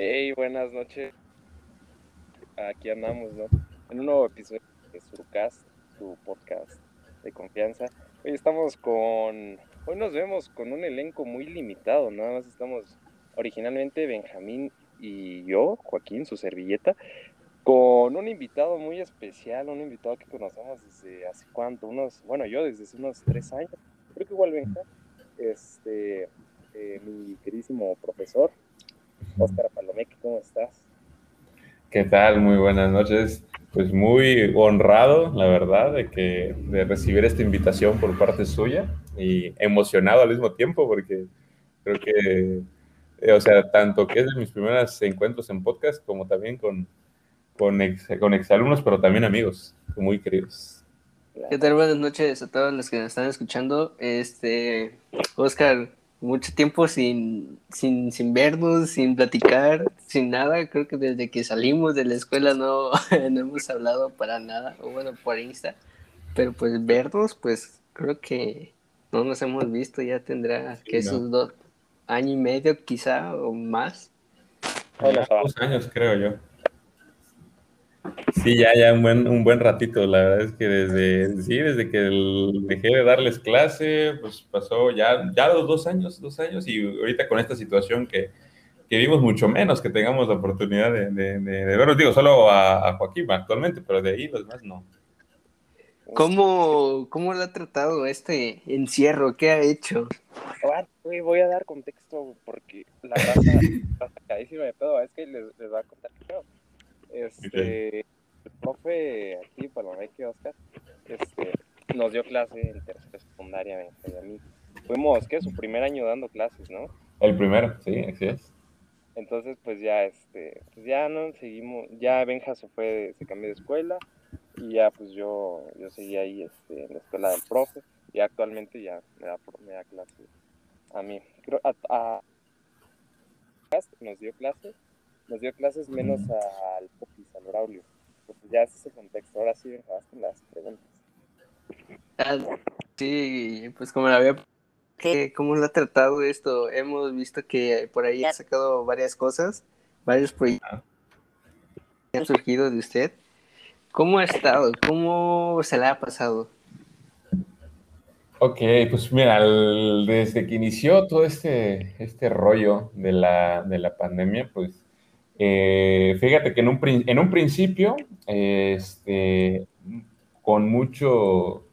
Hey, buenas noches. Aquí andamos, ¿no? En un nuevo episodio de Surcast, tu podcast de confianza. Hoy estamos con. Hoy nos vemos con un elenco muy limitado. Nada más estamos originalmente Benjamín y yo, Joaquín, su servilleta, con un invitado muy especial, un invitado que conocemos desde hace cuánto, unos, bueno, yo desde hace unos tres años, creo que igual Benja, este, eh, mi queridísimo profesor, Oscar Palomeque, ¿cómo estás? ¿Qué tal? Muy buenas noches. Pues muy honrado, la verdad, de que de recibir esta invitación por parte suya y emocionado al mismo tiempo porque creo que, eh, o sea, tanto que es de mis primeros encuentros en podcast como también con, con, ex, con exalumnos, pero también amigos muy queridos. ¿Qué tal? Buenas noches a todos los que nos están escuchando. Este, Oscar, mucho tiempo sin, sin, sin vernos, sin platicar, sin nada. Creo que desde que salimos de la escuela no, no hemos hablado para nada, o bueno, por Insta. Pero pues vernos, pues creo que no nos hemos visto, ya tendrá que esos dos años y medio quizá o más. dos años creo yo. Sí, ya, ya un buen, un buen ratito. La verdad es que desde, sí, desde que dejé de darles clase, pues pasó ya, ya los dos años, dos años, y ahorita con esta situación que, que vimos mucho menos que tengamos la oportunidad de, de, de, verlos. Digo, solo a, a, Joaquín actualmente, pero de ahí los demás no. ¿Cómo, ¿Cómo lo ha tratado este encierro? ¿Qué ha hecho? Voy a dar contexto porque la raza, la caísima de pedo es que les, les va a contar este, el profe aquí, que Oscar, este, nos dio clase en tercera secundaria a mí. Fuimos, ¿qué? Su primer año dando clases, ¿no? El primero, sí, así es. Entonces, pues ya, este, pues ya no seguimos, ya Benja se fue, se cambió de escuela y ya, pues yo, yo seguí ahí, este, en la escuela del profe y actualmente ya me da, me da clase a mí. Creo, a, a, nos dio clase nos dio clases menos al Popis, al Braulio. Pues ya es ese contexto. Ahora sí, con las preguntas. Ah, sí, pues como la había... ¿Cómo lo ha tratado esto? Hemos visto que por ahí ha sacado varias cosas, varios proyectos que han surgido de usted. ¿Cómo ha estado? ¿Cómo se le ha pasado? Ok, pues mira, desde que inició todo este, este rollo de la, de la pandemia, pues eh, fíjate que en un, en un principio, este, con mucho,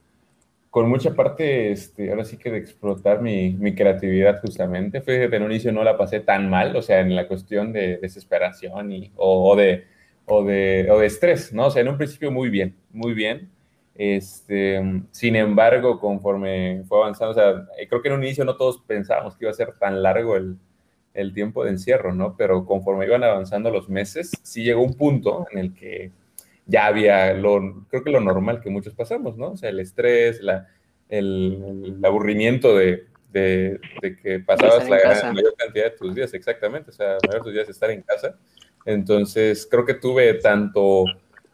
con mucha parte, este, ahora sí que de explotar mi, mi, creatividad justamente, fíjate, en un inicio no la pasé tan mal, o sea, en la cuestión de desesperación y, o, de, o, de, o de estrés, ¿no? O sea, en un principio muy bien, muy bien. Este, sin embargo, conforme fue avanzando, o sea, creo que en un inicio no todos pensábamos que iba a ser tan largo el, el tiempo de encierro, ¿no? Pero conforme iban avanzando los meses, sí llegó un punto en el que ya había lo, creo que lo normal que muchos pasamos, ¿no? O sea, el estrés, la, el, aburrimiento de, de, que pasabas la, mayor cantidad de tus días, exactamente, o sea, la mayor de tus días de estar en casa. Entonces, creo que tuve tanto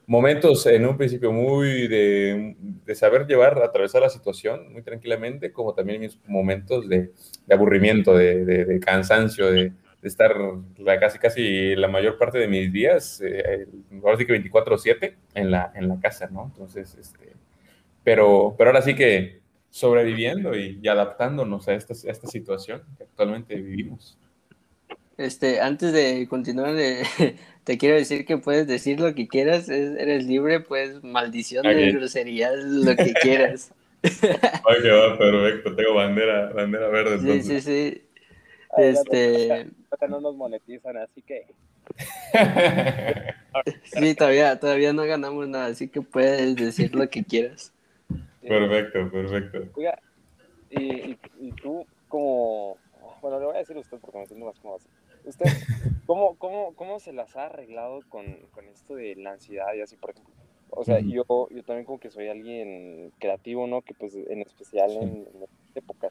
momentos en un principio muy de, saber llevar, atravesar la situación muy tranquilamente, como también mis momentos de, aburrimiento, de, de cansancio, de, estar la, casi casi la mayor parte de mis días, eh, ahora sí que 24/7 en la, en la casa, ¿no? Entonces, este, pero, pero ahora sí que sobreviviendo y, y adaptándonos a esta, a esta situación que actualmente vivimos. Este, antes de continuar, eh, te quiero decir que puedes decir lo que quieras, eres libre, pues maldición de groserías, lo que quieras. Ay, que va, perfecto, tengo bandera, bandera verde. Entonces. Sí, sí, sí. Este... No nos monetizan, así que... sí, todavía, todavía no ganamos nada, así que puedes decir lo que quieras. Perfecto, perfecto. Oiga, y, y, tú como... Bueno, le voy a decir a usted porque me siento más cómodo. ¿Usted cómo, cómo, cómo se las ha arreglado con, con esto de la ansiedad y así, por ejemplo? O sea, yo, yo también como que soy alguien creativo, ¿no? Que pues en especial en, esta época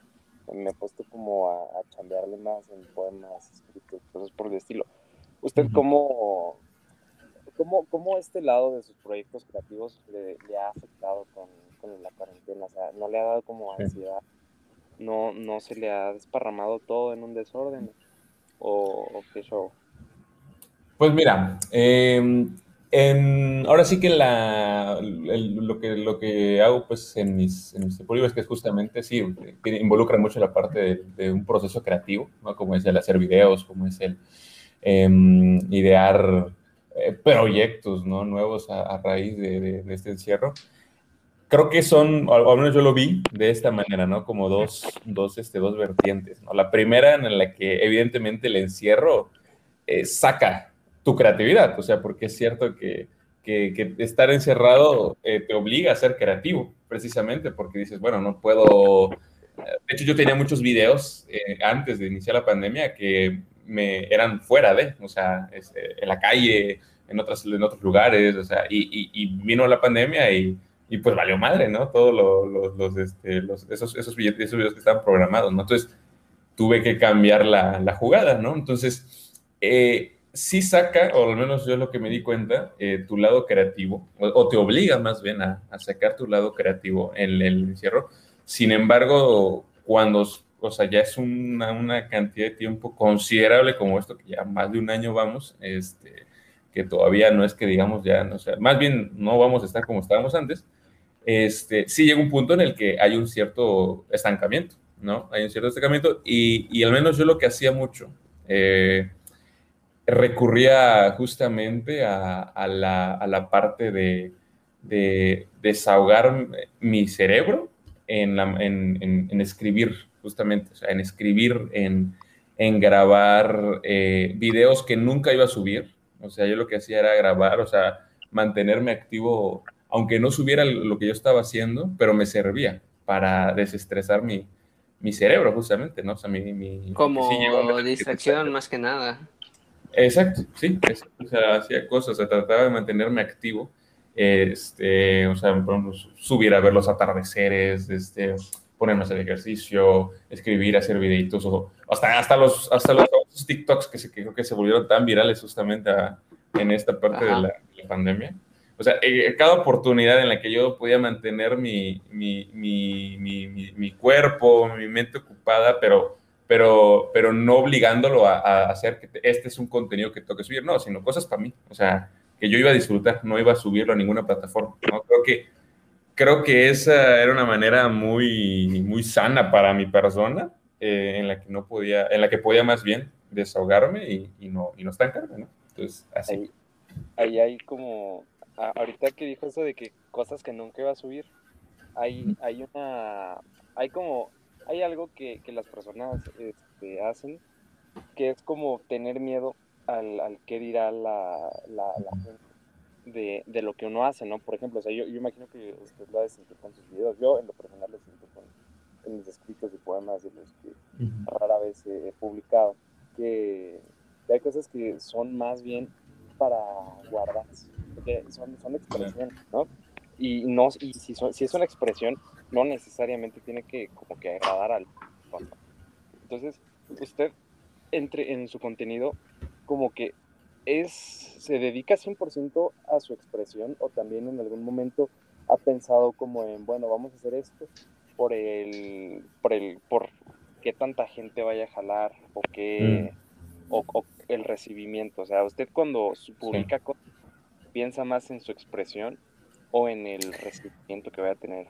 me he puesto como a, a, chambearle más en poemas, escritos, cosas por el estilo. ¿Usted cómo, cómo, cómo este lado de sus proyectos creativos le, le ha afectado con, con, la cuarentena? O sea, ¿no le ha dado como ansiedad? ¿No, ¿No se le ha desparramado todo en un desorden? O, qué show? Pues mira, eh, ahora sí que, lo que lo que hago pues en mis, en mis es que justamente sí, involucra mucho la parte de, un proceso creativo, como es el hacer videos, como es el em, idear eh, proyectos nuevos a, raíz de, este encierro. Creo que son, o al menos yo lo vi de esta manera, ¿no? Como dos, dos, este, dos vertientes, ¿no? La primera en la que evidentemente el encierro eh, saca tu creatividad, o sea, porque es cierto que, que, estar encerrado eh, te obliga a ser creativo, precisamente, porque dices, bueno, no puedo... Eh, de hecho, yo tenía muchos videos eh, antes de iniciar la pandemia que me eran fuera de, o sea, en la calle, en, otras, en otros lugares, o sea, y, y, vino la pandemia y, y, pues valió madre, ¿no? Todos los, los, este, los, esos, esos, videos que estaban programados, ¿no? Entonces, tuve que cambiar la, la jugada, ¿no? Entonces, eh, sí saca, o al menos yo lo que me di cuenta, eh, tu lado creativo, o, te obliga más bien a, sacar tu lado creativo en el encierro. Sin embargo, cuando, o sea, ya es una, una, cantidad de tiempo considerable como esto, que ya más de un año vamos, este, que todavía no es que digamos ya, no, sea, más bien no vamos a estar como estábamos antes, este, sí llega un punto en el que hay un cierto estancamiento, ¿no? Hay un cierto estancamiento y, al menos yo lo que hacía mucho, eh, recurría justamente a, la, parte de, desahogar mi cerebro en, escribir, justamente, o sea, en escribir, en, grabar eh, videos que nunca iba a subir. O sea, yo lo que hacía era grabar, o sea, mantenerme activo, aunque no subiera lo que yo estaba haciendo, pero me servía para desestresar mi, cerebro, justamente, ¿no? O sea, mi, Como distracción, más que nada. Exacto, sí, o sea, hacía cosas, se trataba de mantenerme activo, este, o sea, subir a ver los atardeceres, este, ponerme a hacer ejercicio, escribir, hacer videitos, o hasta, hasta los, hasta los TikToks que, se, que creo que se volvieron tan virales justamente en esta parte de la, pandemia. O sea, eh, cada oportunidad en la que yo podía mantener mi, mi, mi, mi cuerpo, mi mente ocupada, pero pero, pero no obligándolo a, hacer que este es un contenido que tengo que subir, no, sino cosas para mí, o sea, que yo iba a disfrutar, no iba a subirlo a ninguna plataforma, ¿no? Creo que, creo que esa era una manera muy, muy sana para mi persona, eh, en la que no podía, en la que podía más bien desahogarme y, y no, y no estancarme, ¿no? Entonces, así. Ahí, ahí hay como, ahorita que dijo eso de que cosas que nunca iba a subir, hay, hay una, hay como hay algo que, las personas este, hacen que es como tener miedo al, al qué dirá la, la, gente de, lo que uno hace, ¿no? Por ejemplo, o sea, yo, yo imagino que usted lo hace con sus videos. Yo, en lo personal, lo siento con, en mis escritos y poemas de los que rara vez he publicado, que, hay cosas que son más bien para guardarse, son, son expresiones, ¿no? Y, no, y si, si es una expresión, no necesariamente tiene que como que agradar al Entonces, usted entre en su contenido como que es se dedica 100% a su expresión o también en algún momento ha pensado como en, bueno, vamos a hacer esto por el por el por qué tanta gente vaya a jalar o qué mm. o, el recibimiento, o sea, usted cuando publica cosas piensa más en su expresión o en el recibimiento que vaya a tener.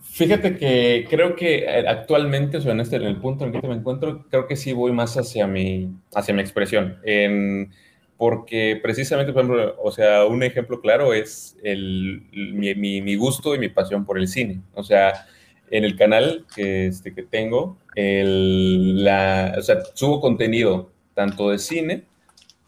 Fíjate que creo que eh, actualmente, o sea, en, este, el punto en que me encuentro, creo que sí voy más hacia mi, hacia mi expresión. porque precisamente, por ejemplo, o sea, un ejemplo claro es el, mi, mi, gusto y mi pasión por el cine. O sea, en el canal que, este, que tengo, el, la, o sea, subo contenido tanto de cine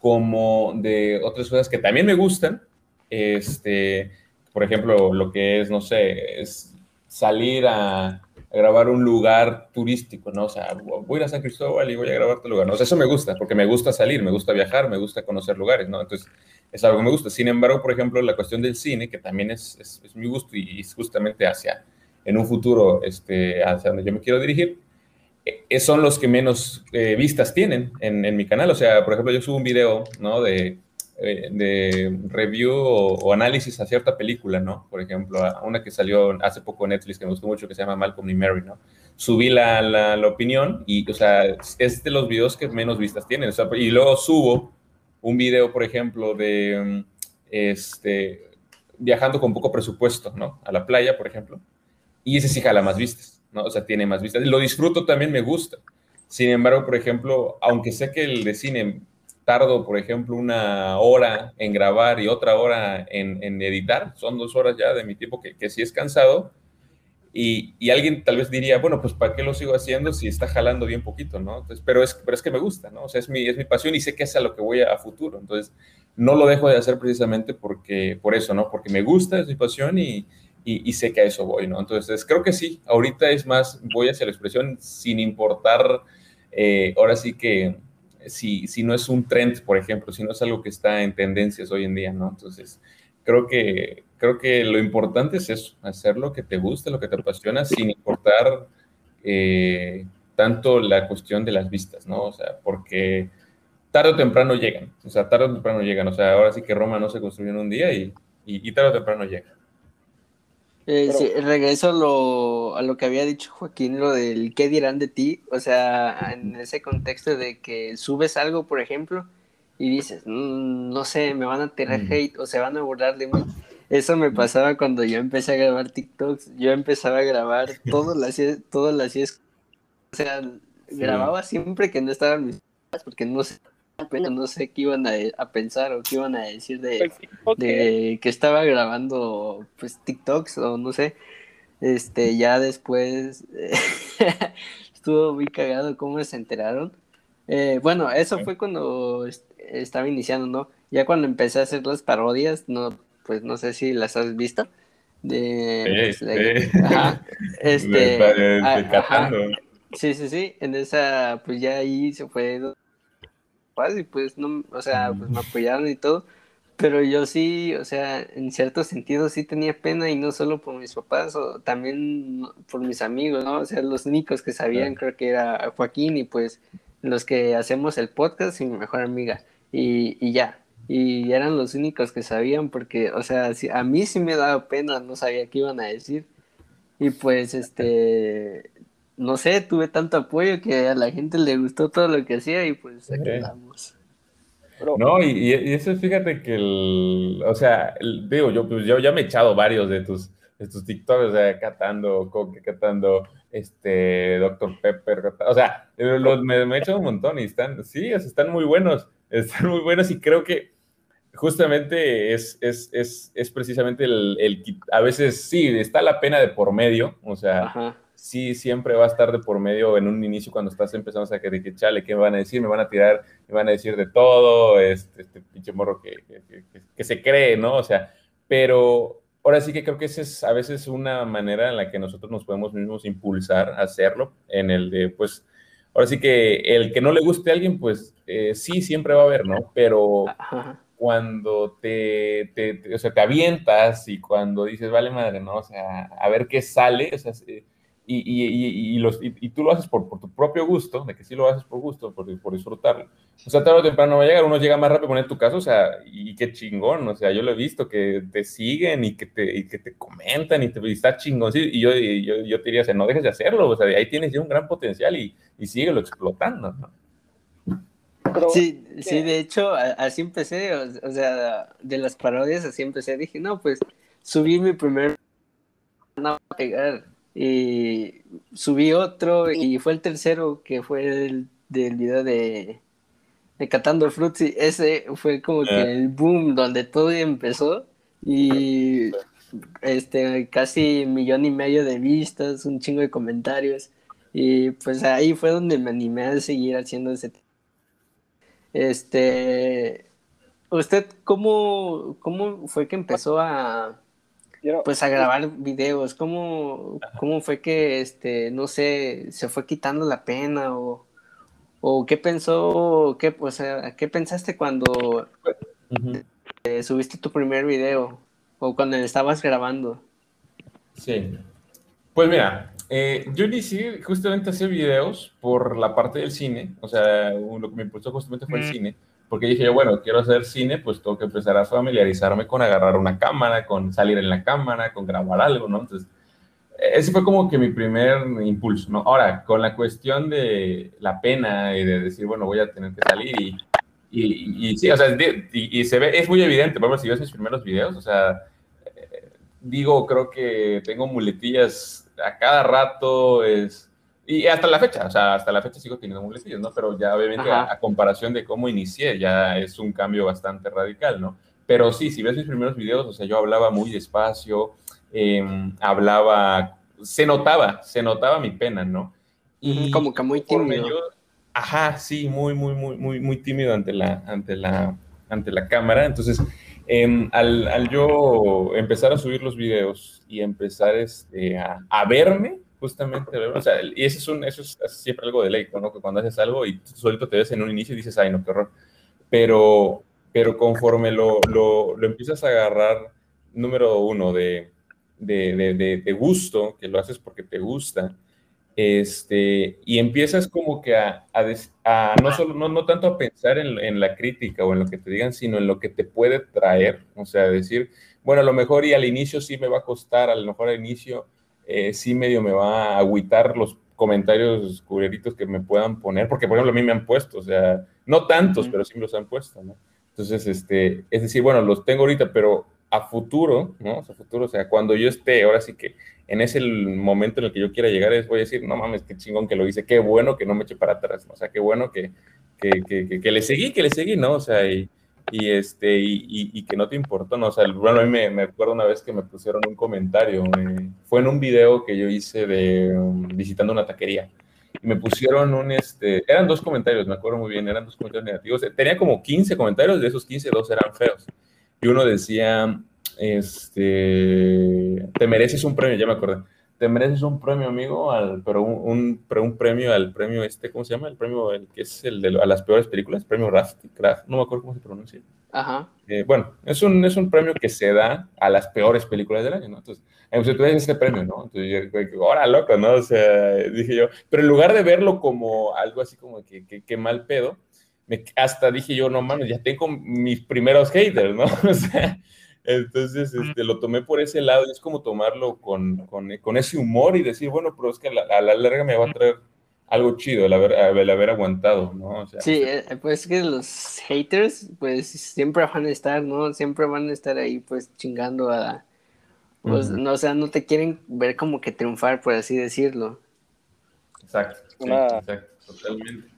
como de otras cosas que también me gustan. Este, por ejemplo, lo que es, no sé, es salir a, grabar un lugar turístico, ¿no? O sea, voy a ir a San Cristóbal y voy a grabar tu lugar, ¿no? O sea, eso me gusta, porque me gusta salir, me gusta viajar, me gusta conocer lugares, ¿no? Entonces, es algo que me gusta. Sin embargo, por ejemplo, la cuestión del cine, que también es, es, mi gusto y es justamente hacia, en un futuro, este, hacia donde yo me quiero dirigir, son los que menos eh, vistas tienen en, mi canal. O sea, por ejemplo, yo subo un video, ¿no? De eh, review o, análisis a cierta película, ¿no? Por ejemplo, a una que salió hace poco en Netflix que me gustó mucho, que se llama Malcolm y Mary, ¿no? Subí la, la, opinión y, o sea, es de los videos que menos vistas tienen. O sea, y luego subo un video, por ejemplo, de este, viajando con poco presupuesto, ¿no? A la playa, por ejemplo. Y ese sí jala más vistas, ¿no? O sea, tiene más vistas. Lo disfruto también, me gusta. Sin embargo, por ejemplo, aunque sé que el de cine tardo, por ejemplo, una hora en grabar y otra hora en, editar, son dos horas ya de mi tiempo que, que sí es cansado, y, alguien tal vez diría, bueno, pues ¿para qué lo sigo haciendo si está jalando bien poquito, ¿no? Entonces, pero, es, pero es que me gusta, ¿no? O sea, es mi, es mi pasión y sé que es a lo que voy a, futuro. Entonces, no lo dejo de hacer precisamente porque, por eso, ¿no? Porque me gusta, es mi pasión y, y, sé que a eso voy, ¿no? Entonces, creo que sí, ahorita es más, voy hacia la expresión sin importar, eh, ahora sí que si, si no es un trend, por ejemplo, si no es algo que está en tendencias hoy en día, ¿no? Entonces, creo que, creo que lo importante es eso, hacer lo que te gusta, lo que te apasiona, sin importar eh, tanto la cuestión de las vistas, ¿no? O sea, porque tarde o temprano llegan, o sea, tarde o temprano llegan, o sea, ahora sí que Roma no se construyó en un día y, y, tarde o temprano llega. Eh, sí, regreso a lo, a lo que había dicho Joaquín, lo del qué dirán de ti, o sea, en ese contexto de que subes algo, por ejemplo, y dices, mm, no sé, me van a tirar hate o se van a burlar de mí. Eso me pasaba cuando yo empecé a grabar TikToks. Yo empezaba a grabar todo las todo las o sea, grababa siempre que no estaban mis porque no sé, no sé qué iban a, pensar o qué iban a decir de, pues de que estaba grabando pues TikToks o no sé. Este, ya después estuvo muy cagado cómo se enteraron. Eh, bueno, eso fue cuando estaba iniciando, ¿no? Ya cuando empecé a hacer las parodias, no, pues no sé si las has visto. De, pues, ajá, este, sí, sí, sí, en esa, pues ya ahí se fue y pues no, o sea, pues me apoyaron y todo, pero yo sí, o sea, en cierto sentido sí tenía pena y no solo por mis papás, o también por mis amigos, ¿no? O sea, los únicos que sabían creo que era Joaquín y pues los que hacemos el podcast y mi mejor amiga y, y ya. Y eran los únicos que sabían porque, o sea, a mí sí me daba pena, no sabía qué iban a decir. Y pues, este, no sé, tuve tanto apoyo que a la gente le gustó todo lo que hacía y pues quedamos. No, y, y, eso fíjate que, el, o sea, digo, yo, pues yo ya me he echado varios de tus, de tus TikToks, o sea, catando, coque, catando, este, Dr. Pepper, o sea, los, me, me, he echado un montón y están, sí, están muy buenos están muy buenos y creo que justamente es, es, es, es precisamente el, el, a veces sí, está la pena de por medio, o sea, sí, siempre va a estar de por medio en un inicio cuando estás empezando a saber de que chale, ¿qué me van a decir? Me van a tirar, me van a decir de todo, este, este pinche morro que, que, que, se cree, ¿no? O sea, pero ahora sí que creo que esa es a veces una manera en la que nosotros nos podemos mismos impulsar a hacerlo, en el de, pues, ahora sí que el que no le guste a alguien, pues eh, sí, siempre va a haber, ¿no? Pero cuando te, te, o sea, te avientas y cuando dices, vale madre, ¿no? O sea, a ver qué sale, o sea, y, y, y, los, y, tú lo haces por, por, tu propio gusto, de que sí lo haces por gusto, por, por disfrutarlo. O sea, tarde o temprano va a llegar, uno llega más rápido, en tu caso, o sea, y qué chingón, o sea, yo lo he visto, que te siguen y que te, y que te comentan y, te, está chingón, sí, y yo, yo, yo te diría, o sea, no dejes de hacerlo, o sea, ahí tienes ya un gran potencial y, y síguelo explotando, ¿no? Sí, sí, de hecho, así empecé, o, sea, de las parodias así empecé, dije, no, pues, subí mi primer... No, pegar, y subí otro y fue el tercero que fue el del video de, de Catando Fruits y ese fue como que ah. el boom donde todo empezó y este casi millón y medio de vistas, un chingo de comentarios. Y pues ahí fue donde me animé a seguir haciendo ese este usted cómo cómo fue que empezó a pues a grabar videos, ¿cómo, cómo fue que, este, no sé, se fue quitando la pena o, o qué pensó, qué, o sea, qué pensaste cuando eh, subiste tu primer video o cuando estabas grabando? Sí, pues mira, eh, yo inicié justamente a hacer videos por la parte del cine, o sea, lo que me impulsó justamente fue el mm. cine porque dije yo, bueno, quiero hacer cine, pues tengo que empezar a familiarizarme con agarrar una cámara, con salir en la cámara, con grabar algo, ¿no? Entonces, ese fue como que mi primer impulso, ¿no? Ahora, con la cuestión de la pena y de decir, bueno, voy a tener que salir y Y, sí, o sea, y, se ve, es muy evidente, vamos, si ves mis primeros videos, o sea, eh, digo, creo que tengo muletillas a cada rato, es, y hasta la fecha, o sea, hasta la fecha sigo teniendo muletillas, ¿no? Pero ya obviamente a, comparación de cómo inicié, ya es un cambio bastante radical, ¿no? Pero sí, si ves mis primeros videos, o sea, yo hablaba muy despacio, em, hablaba, se notaba, se notaba mi pena, ¿no? Y como que muy tímido. Ajá, sí, muy, muy, muy, muy, muy tímido ante la, ante la, ante la cámara. Entonces, em, al, yo empezar a subir los videos y empezar este, a, verme, justamente, o sea, y eso es, un, eso es siempre algo de ley, ¿no? Que cuando haces algo y tú solito te ves en un inicio y dices, ay, no, qué horror. Pero, pero conforme lo, lo, lo empiezas a agarrar, número uno, de, de, de, de gusto, que lo haces porque te gusta, este, y empiezas como que a, no, solo, no, no, tanto a pensar en, la crítica o en lo que te digan, sino en lo que te puede traer, o sea, decir, bueno, a lo mejor y al inicio sí me va a costar, a lo mejor al inicio eh, sí medio me va a agüitar los comentarios cureritos que me puedan poner, porque por ejemplo a mí me han puesto, o sea, no tantos, pero sí me los han puesto, ¿no? Entonces, este, es decir, bueno, los tengo ahorita, pero a futuro, ¿no? a futuro, o sea, cuando yo esté, ahora sí que en ese momento en el que yo quiera llegar, es voy a decir, no mames, qué chingón que lo hice, qué bueno que no me eche para atrás, o sea, qué bueno que, que, que, que, le seguí, que le seguí, ¿no? O sea, y, y este, y, y, que no te importó, ¿no? O sea, bueno, a mí me, me acuerdo una vez que me pusieron un comentario, fue en un video que yo hice de um, visitando una taquería, y me pusieron un, este, eran dos comentarios, me acuerdo muy bien, eran dos comentarios negativos, tenía como 15 comentarios, de esos 15, dos eran feos, y uno decía, este, te mereces un premio, ya me acordé. Te mereces un premio, amigo, al, pero un, un, premio al premio este, ¿cómo se llama? El premio, el que es el de a las peores películas, premio Rafty, no me acuerdo cómo se pronuncia. Ajá. Eh, bueno, es un, es un premio que se da a las peores películas del año, ¿no? Entonces, entonces tú ves este premio, ¿no? Entonces yo, ahora loco, ¿no? O sea, dije yo, pero en lugar de verlo como algo así como que, que, mal pedo, me, hasta dije yo, no mames, ya tengo mis primeros haters, ¿no? O sea, entonces, este, lo tomé por ese lado y es como tomarlo con, con, con ese humor y decir, bueno, pero es que a la, larga me va a traer algo chido el haber, el haber aguantado, ¿no? sí, eh, pues que los haters, pues siempre van a estar, ¿no? Siempre van a estar ahí, pues chingando a. Pues, no, o sea, no te quieren ver como que triunfar, por así decirlo. Exacto, exacto, totalmente.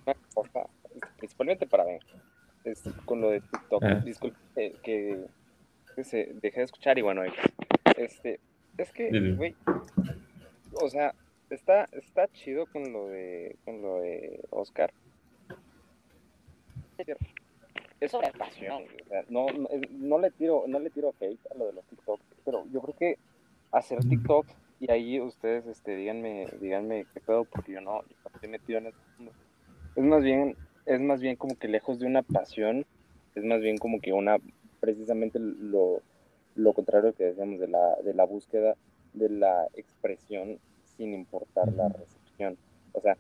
principalmente para mí, con lo de TikTok, ah. disculpe que que se dejé de escuchar y bueno, este, es que, güey, o sea, está, está chido con lo de, con lo de Oscar. Es sobre pasión, o sea, no, no, le tiro, no le tiro hate a lo de los TikTok, pero yo creo que hacer TikTok y ahí ustedes, este, díganme, díganme qué pedo, porque yo no, yo no estoy metido en Es más bien, es más bien como que lejos de una pasión, es más bien como que una precisamente lo, lo contrario que decíamos de la, de la búsqueda de la expresión sin importar la recepción. O sea,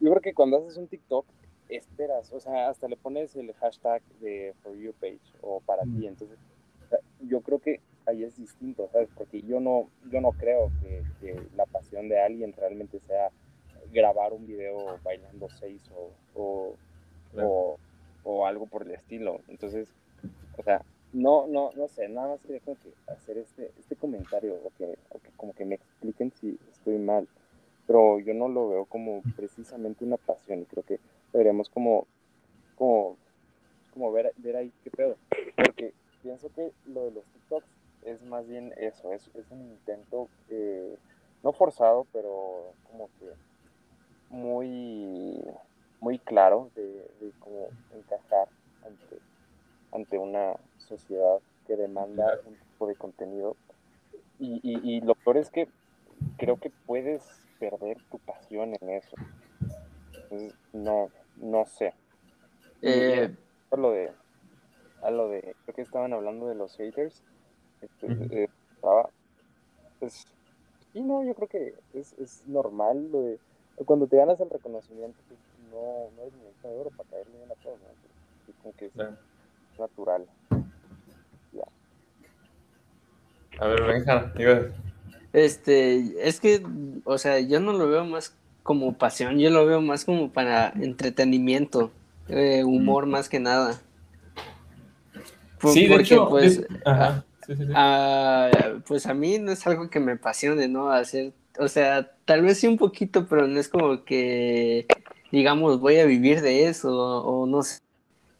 yo creo que cuando haces un TikTok, esperas, o sea, hasta le pones el hashtag de For You page o para ti, entonces yo creo que ahí es distinto, ¿sabes? Porque yo no, yo no creo que, la pasión de alguien realmente sea grabar un video bailando seis o, o, o algo por el estilo. Entonces, o sea, no, no, no sé, nada más quería como que hacer este, este comentario o que, como que me expliquen si estoy mal, pero yo no lo veo como precisamente una pasión y creo que deberíamos como, como, como ver, ahí qué pedo, porque pienso que lo de los TikToks es más bien eso, es, es un intento eh, no forzado, pero como que muy, muy claro de, de cómo encajar ante ante una sociedad que demanda un tipo de contenido. Y, y, lo peor es que creo que puedes perder tu pasión en eso. no, no sé. Eh, a lo de, a lo de, creo que estaban hablando de los haters. Este, eh, estaba, pues, y no, yo creo que es, es normal lo de, cuando te ganas el reconocimiento, pues, no, no es ni de oro para caerle bien a todos, como que natural. A ver, venga, Este, es que, o sea, yo no lo veo más como pasión, yo lo veo más como para entretenimiento. eh, humor más que nada. sí, de hecho, pues, ajá. Ah, pues a mí no es algo que me apasione, ¿no? Hacer, o sea, tal vez sí un poquito, pero no es como que, digamos, voy a vivir de eso o, no sé.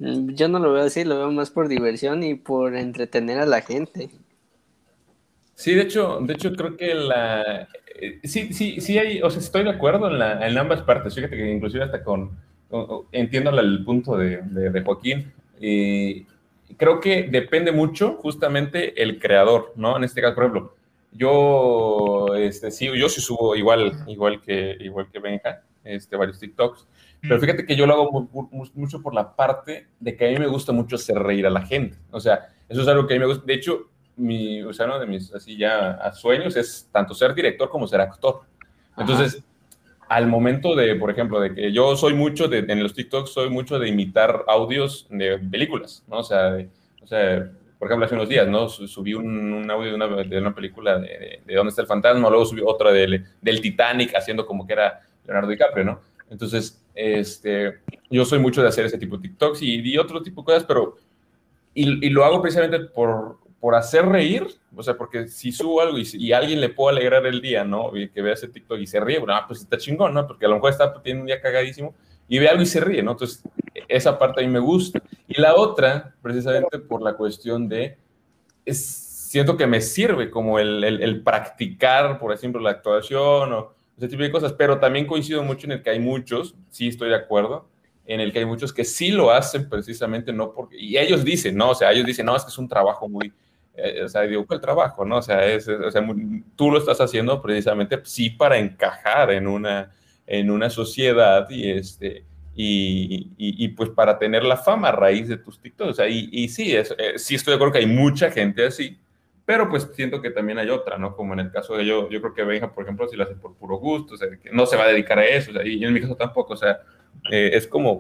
Yo no lo veo así, lo veo más por diversión y por entretener a la gente. Sí, de hecho, de hecho creo que la eh, sí, sí, sí hay, o sea, estoy de acuerdo en, la, en ambas partes. Fíjate que inclusive hasta con, entiendo el punto de, de, de Joaquín. Y, creo que depende mucho justamente el creador, ¿no? En este caso, por ejemplo, yo, este, sí, yo sí subo igual, igual que, igual que Benja, este, varios TikToks, pero mm. fíjate que yo lo hago mucho por la parte de que a mí me gusta mucho hacer reír a la gente, o sea, eso es algo que a mí me gusta, de hecho, mi, o sea, uno de mis, así ya, a sueños es tanto ser director como ser actor, entonces, al momento de, por ejemplo, de que yo soy mucho de, en los TikToks, soy mucho de imitar audios de películas, ¿no? O sea, o sea por ejemplo, hace unos días, ¿no? Subí un, audio de una, de una película de, de, Dónde está el fantasma, luego subí otra del, del Titanic, haciendo como que era Leonardo DiCaprio, ¿no? Entonces, este, yo soy mucho de hacer ese tipo de TikToks y, y otro tipo de cosas, pero, y, lo hago precisamente por, por hacer reír, o sea, porque si subo algo y, y, alguien le puedo alegrar el día, ¿no? Y que vea ese TikTok y se ríe, bueno, ah, pues está chingón, ¿no? Porque a lo mejor está teniendo un día cagadísimo y ve algo y se ríe, ¿no? Entonces, esa parte a mí me gusta. Y la otra, precisamente por la cuestión de, es, siento que me sirve como el, el, el practicar, por ejemplo, la actuación o ese tipo de cosas, pero también coincido mucho en el que hay muchos, sí estoy de acuerdo, en el que hay muchos que sí lo hacen precisamente no porque, y ellos dicen, no, o sea, ellos dicen, no, es que es un trabajo muy, eh, o sea, digo, el trabajo, ¿no? O sea, es, o sea, tú lo estás haciendo precisamente sí para encajar en una, en una sociedad y este, y, y, pues para tener la fama a raíz de tus TikToks. O sea, y, y sí, es, eh, sí estoy de acuerdo que hay mucha gente así, pero pues siento que también hay otra, ¿no? Como en el caso de yo, yo creo que Benja, por ejemplo, si lo hace por puro gusto, o sea, que no se va a dedicar a eso, o sea, y en mi caso tampoco, o sea, eh, es como,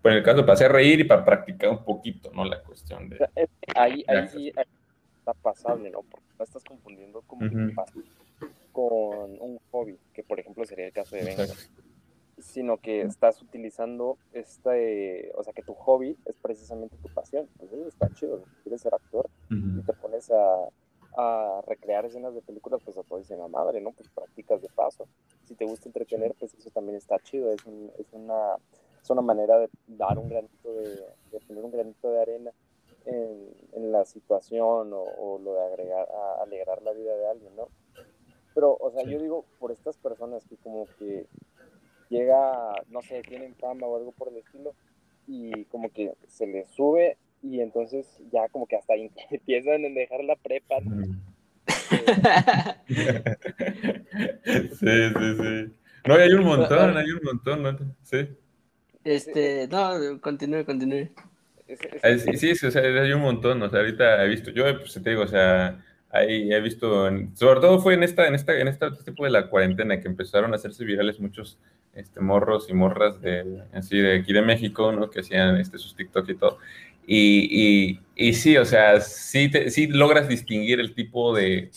pues en el caso para hacer reír y para practicar un poquito, ¿no? La cuestión de... ahí, ahí sí está pasable, ¿no? Porque no estás confundiendo como con un hobby, que por ejemplo sería el caso de Benja, sino que estás utilizando este, o sea, que tu hobby es precisamente tu pasión. Pues eso está chido, si quieres ser actor y te pones a, a, recrear escenas de películas, pues a todo dicen la madre, ¿no? Pues practicas de paso. Si te gusta entretener, pues eso también está chido, es, es, una, es una manera de dar un granito de, de poner un granito de arena en, en la situación o, o, lo de agregar, a alegrar la vida de alguien, ¿no? Pero, o sea, yo digo, por estas personas que como que llega, no sé, tienen fama o algo por el estilo, y como que se les sube y entonces ya como que hasta empiezan a dejar la prepa. sí, sí, sí. No, hay un montón, hay un montón, ¿no? Sí. Este, no, continúe, continúe. Sí, sí, o sea, hay un montón, o sea, ahorita he visto, yo pues te digo, o sea, ahí he visto, sobre todo fue en esta, en esta, en este tipo de la cuarentena que empezaron a hacerse virales muchos este, morros y morras de, así de aquí de México, ¿no? Que hacían este, sus TikTok y todo. Y, y, y sí, o sea, sí, te, sí logras distinguir el tipo de,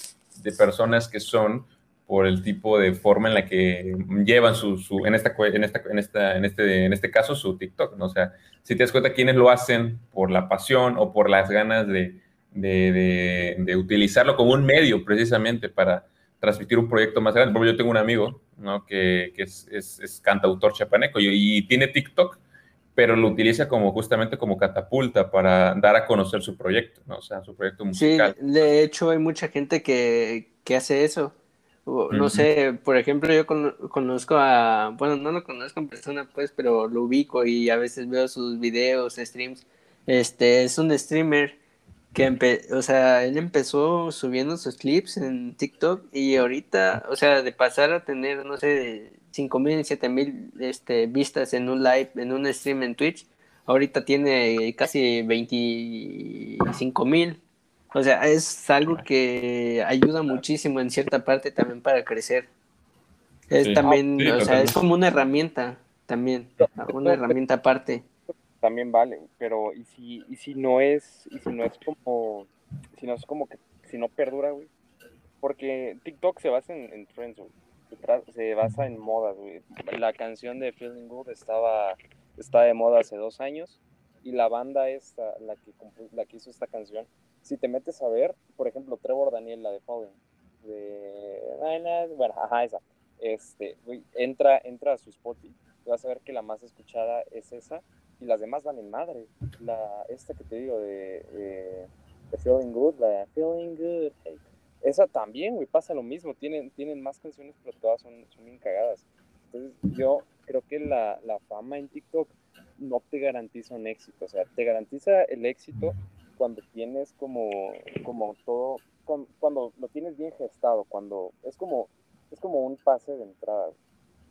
de, personas que son por el tipo de forma en la que llevan su, su en, esta, en, esta, en, esta, en, este, en este caso, su TikTok, ¿no? O sea, si te das cuenta quiénes lo hacen por la pasión o por las ganas de, de, de, utilizarlo como un medio precisamente para transmitir un proyecto más grande. Porque yo tengo un amigo ¿no? que, que es, es, es, cantautor chapaneco y, y, tiene TikTok, pero lo utiliza como justamente como catapulta para dar a conocer su proyecto, ¿no? o sea, su proyecto musical. Sí, de hecho hay mucha gente que, que hace eso. No uh -huh. sé, por ejemplo, yo con, conozco a, bueno, no lo conozco en persona, pues, pero lo ubico y a veces veo sus videos, streams. Este es un streamer que o sea, él empezó subiendo sus clips en TikTok y ahorita, o sea, de pasar a tener, no sé, cinco mil, siete mil este, vistas en un live, en un stream en Twitch, ahorita tiene casi 25 mil. O sea, es algo que ayuda muchísimo en cierta parte también para crecer. Es sí. también, ah, sí, o sea, es como una herramienta también, una herramienta aparte también vale, pero y si, y si no es, y si no es como, si no es como que, si no perdura, güey, porque TikTok se basa en, en trends, güey, se, basa en modas, güey, la canción de Feeling Good estaba está de moda hace dos años y la banda esta, la que, la que hizo esta canción, si te metes a ver, por ejemplo, Trevor Daniel, la de Fallen, de... Bueno, ajá, esa. Este, entra, entra a su Spotify, vas a ver que la más escuchada es esa y las demás van en madre. La, esta que te digo de, de, Feeling Good, la de Feeling Good, esa también, güey, pasa lo mismo. Tienen, tienen más canciones, pero todas son, son bien cagadas. Entonces, yo creo que la, la fama en TikTok no te garantiza un éxito. O sea, te garantiza el éxito cuando tienes como, como todo, cuando, lo tienes bien gestado, cuando es como, es como un pase de entrada.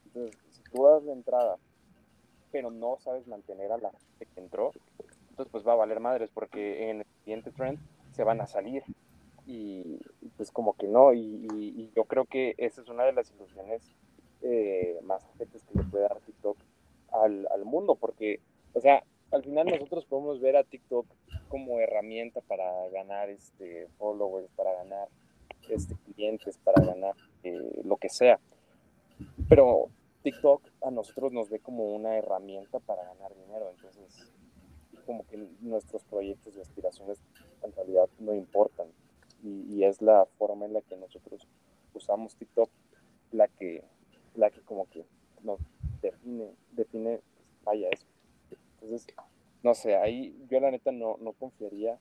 Entonces, si tú das de entrada, pero no sabes mantener a la gente que entró, entonces pues va a valer madres porque en el siguiente trend se van a salir y, pues como que no, y, yo creo que esa es una de las ilusiones eh, más fuertes que le puede dar TikTok al, al mundo, porque, o sea, al final nosotros podemos ver a TikTok como herramienta para ganar este followers, para ganar este clientes, para ganar eh, lo que sea. Pero TikTok a nosotros nos ve como una herramienta para ganar dinero, entonces como que nuestros proyectos y aspiraciones en realidad no importan. Y, es la forma en la que nosotros usamos TikTok la que la que como que nos define define vaya eso. Entonces no sé ahí yo la neta no, no confiaría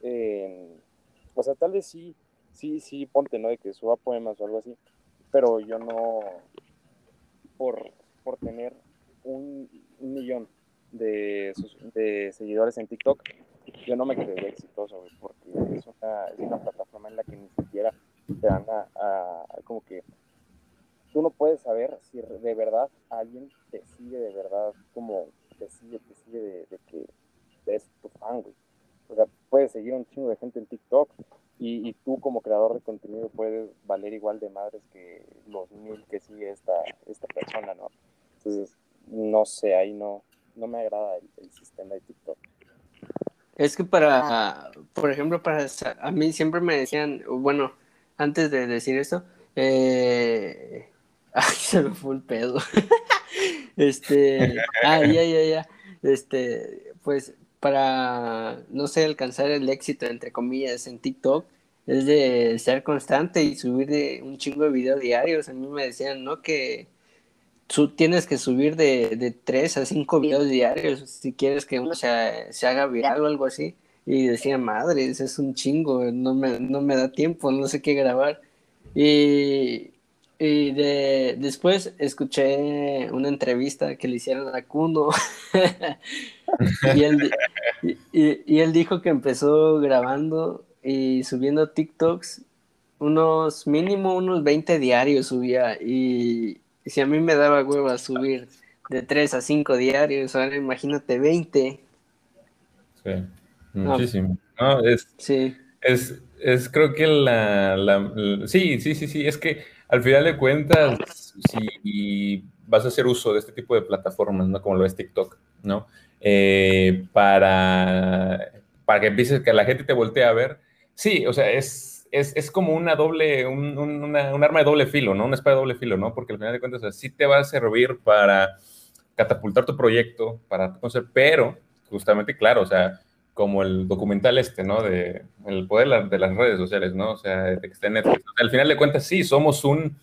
en o sea tal vez sí sí sí ponte no de que suba poemas o algo así pero yo no por, por tener un, millón de, de seguidores en TikTok yo no me creería exitoso, porque es una, es una plataforma en la que ni siquiera te dan a, como que tú no puedes saber si de verdad alguien te sigue de verdad, como te sigue, te sigue de, que es tu fan, güey. O sea, puedes seguir un chingo de gente en TikTok y, y, tú como creador de contenido puedes valer igual de madres que los mil que sigue esta, esta persona, ¿no? Entonces, no sé, ahí no, no me agrada el sistema de TikTok. Es que para, por ejemplo, para a mí siempre me decían, bueno, antes de decir eso, eh, ay, se me fue el pedo. este, ah, ya, ya, ya. Este, pues para, no sé, alcanzar el éxito, entre comillas, en TikTok, es de ser constante y subir de un chingo de videos diarios. A mí me decían, ¿no? Que tienes que subir de, de 3 a 5 videos diarios si quieres que uno se, se haga viral o algo así. Y decía, madre, es un chingo, no me, no me da tiempo, no sé qué grabar. Y, y de, después escuché una entrevista que le hicieron a Kuno. y, él, y, y, él dijo que empezó grabando y subiendo TikToks unos mínimo unos 20 diarios subía y, si a mí me daba hueva subir de 3 a 5 diarios, ahora imagínate 20. Sí, muchísimo. No, es, sí. es, es, creo que la, la, Sí, sí, sí, sí. Es que al final de cuentas, si vas a hacer uso de este tipo de plataformas, ¿no? Como lo es TikTok, ¿no? Eh, para, para que empieces, que la gente te voltee a ver. Sí, o sea, es es, como una doble, un, arma de doble filo, ¿no? Una espada de doble filo, ¿no? Porque al final de cuentas, sí te va a servir para catapultar tu proyecto, para conocer, pero justamente, claro, o sea, como el documental este, ¿no? De el poder de las redes sociales, ¿no? O sea, de que al final de cuentas, sí, somos un,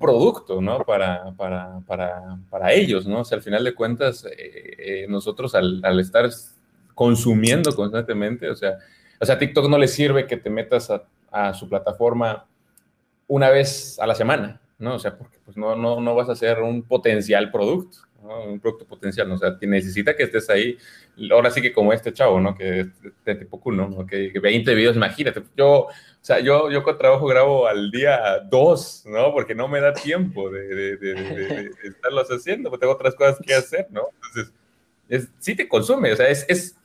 producto, ¿no? Para, para, para, para, ellos, ¿no? O sea, al final de cuentas, eh, eh, nosotros al, al, estar consumiendo constantemente, o sea, o sea, TikTok no le sirve que te metas a a su plataforma una vez a la semana, ¿no? O sea, porque pues no, no, no vas a hacer un potencial producto, ¿no? Un producto potencial, ¿no? O sea, necesita que estés ahí, ahora sí que como este chavo, ¿no? Que es de tipo cool, ¿no? Que, 20 videos, imagínate, yo, o sea, yo, yo con trabajo grabo al día dos, ¿no? Porque no me da tiempo de, de, de, de estarlos haciendo, porque tengo otras cosas que hacer, ¿no? Entonces, es, sí te consume, o sea, es, es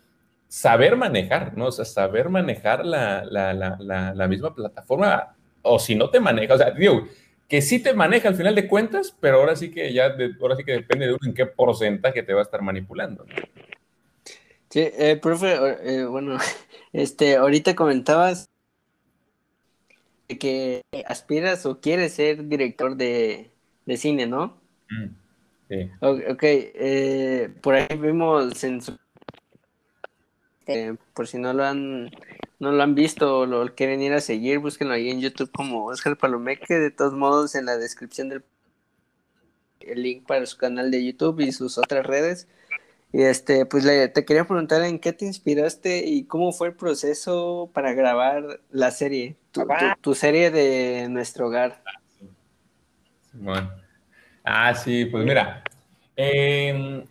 saber manejar, ¿no? O sea, saber manejar la, la, la, la, misma plataforma, o si no te maneja, o sea, digo, que sí te maneja al final de cuentas, pero ahora sí que ya, ahora sí que depende de uno en qué porcentaje te va a estar manipulando. Sí, eh, profe, eh, bueno, este, ahorita comentabas que aspiras o quieres ser director de, de cine, ¿no? Mm. Sí. Ok, eh, por ahí vimos en su... Eh, por si no lo han no lo han visto o lo quieren ir a seguir, búsquenlo ahí en YouTube como Oscar Palomeque. De todos modos, en la descripción del el link para su canal de YouTube y sus otras redes. Y este, pues le, te quería preguntar en qué te inspiraste y cómo fue el proceso para grabar la serie, tu, serie de nuestro hogar. Bueno. Ah, sí, pues mira, em,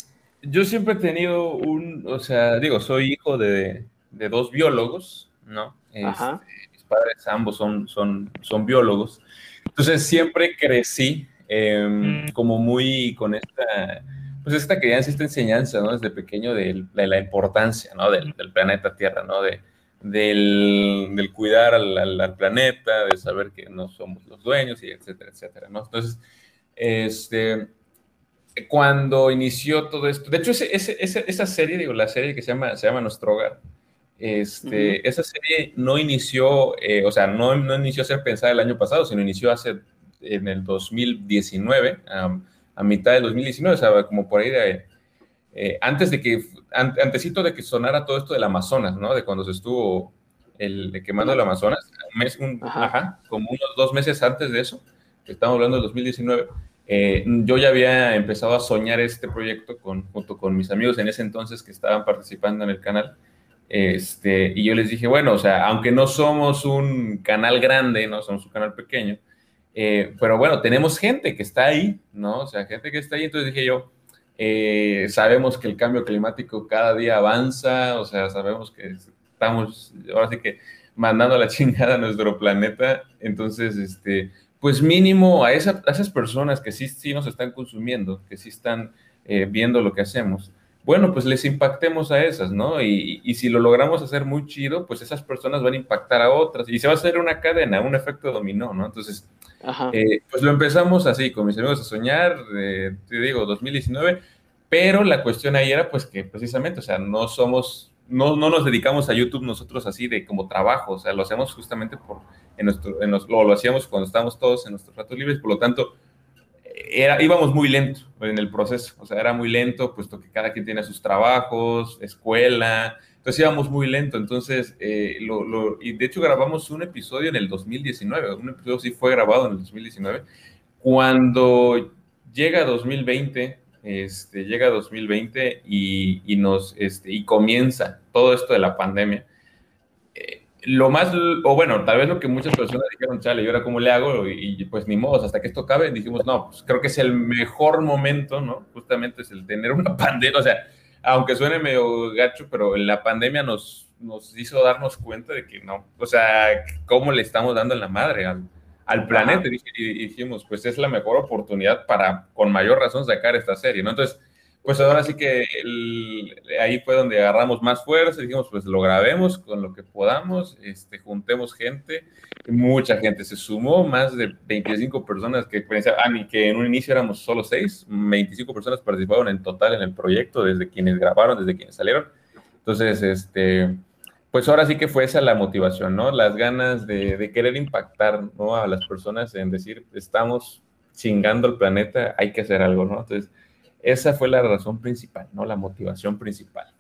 yo siempre he tenido un, o sea, digo, soy hijo de, dos biólogos, ¿no? Este, mis padres ambos son, son, son biólogos. Entonces siempre crecí mm. como muy con esta pues esta crianza, esta enseñanza, ¿no? Desde pequeño de, la importancia, ¿no? Del, planeta Tierra, ¿no? De, del, cuidar al, planeta, de saber que no somos los dueños y etcétera, etcétera, ¿no? Entonces, este, cuando inició todo esto, de hecho, esa serie, digo, la serie que se llama, se llama Nuestro Hogar, este, esa serie no inició, eh, o sea, no, no inició a ser pensada el año pasado, sino inició hace, en el 2019, a mitad del 2019, o sea, como por ahí de, eh, antes de que, antesito de que sonara todo esto del Amazonas, ¿no? De cuando se estuvo el, quemando el Amazonas, mes, ajá. como unos dos meses antes de eso, que estamos hablando del 2019, eh, yo ya había empezado a soñar este proyecto con, junto con mis amigos en ese entonces que estaban participando en el canal. Este, y yo les dije, bueno, o sea, aunque no somos un canal grande, no somos un canal pequeño, eh, pero bueno, tenemos gente que está ahí, ¿no? O sea, gente que está ahí. Entonces dije yo, eh, sabemos que el cambio climático cada día avanza, o sea, sabemos que estamos, ahora sí que mandando la chingada a nuestro planeta. Entonces, este, pues mínimo a, esas personas que sí, sí nos están consumiendo, que sí están eh, viendo lo que hacemos, bueno, pues les impactemos a esas, ¿no? Y, y, si lo logramos hacer muy chido, pues esas personas van a impactar a otras y se va a hacer una cadena, un efecto dominó, ¿no? Entonces, eh, pues lo empezamos así, con mis amigos a soñar, te digo, 2019, pero la cuestión ahí era pues que precisamente, o sea, no somos, no, no nos dedicamos a YouTube nosotros así de como trabajo, o sea, lo hacemos justamente por, en nuestro, en lo, lo hacíamos cuando estábamos todos en nuestros ratos libres, por lo tanto, era, íbamos muy lento en el proceso, o sea, era muy lento, puesto que cada quien tiene sus trabajos, escuela, entonces íbamos muy lento, entonces, eh, lo, y de hecho grabamos un episodio en el 2019, un episodio sí fue grabado en el 2019. Cuando llega 2020, este, llega 2020 y, y nos, este, y comienza todo esto de la pandemia, eh, lo más, o bueno, tal vez lo que muchas personas dijeron, chale, ¿y ahora cómo le hago? Y, pues ni modo, hasta que esto acabe, dijimos, no, pues creo que es el mejor momento, ¿no? Justamente es el tener una pandemia, o sea, aunque suene medio gacho, pero la pandemia nos, nos hizo darnos cuenta de que no, o sea, cómo le estamos dando en la madre al, al planeta. Y dijimos, pues es la mejor oportunidad para, con mayor razón, sacar esta serie, ¿no? Entonces, pues ahora sí que ahí fue donde agarramos más fuerza, dijimos, pues lo grabemos con lo que podamos, este, juntemos gente, mucha gente se sumó, más de 25 personas que pensaban, que en un inicio éramos solo 6, 25 personas participaron en total en el proyecto, desde quienes grabaron, desde quienes salieron. Entonces, este, pues ahora sí que fue esa la motivación, ¿no? Las ganas de, querer impactar, ¿no? A las personas en decir, estamos chingando el planeta, hay que hacer algo, ¿no? Entonces, esa fue la razón principal, ¿no? La motivación principal.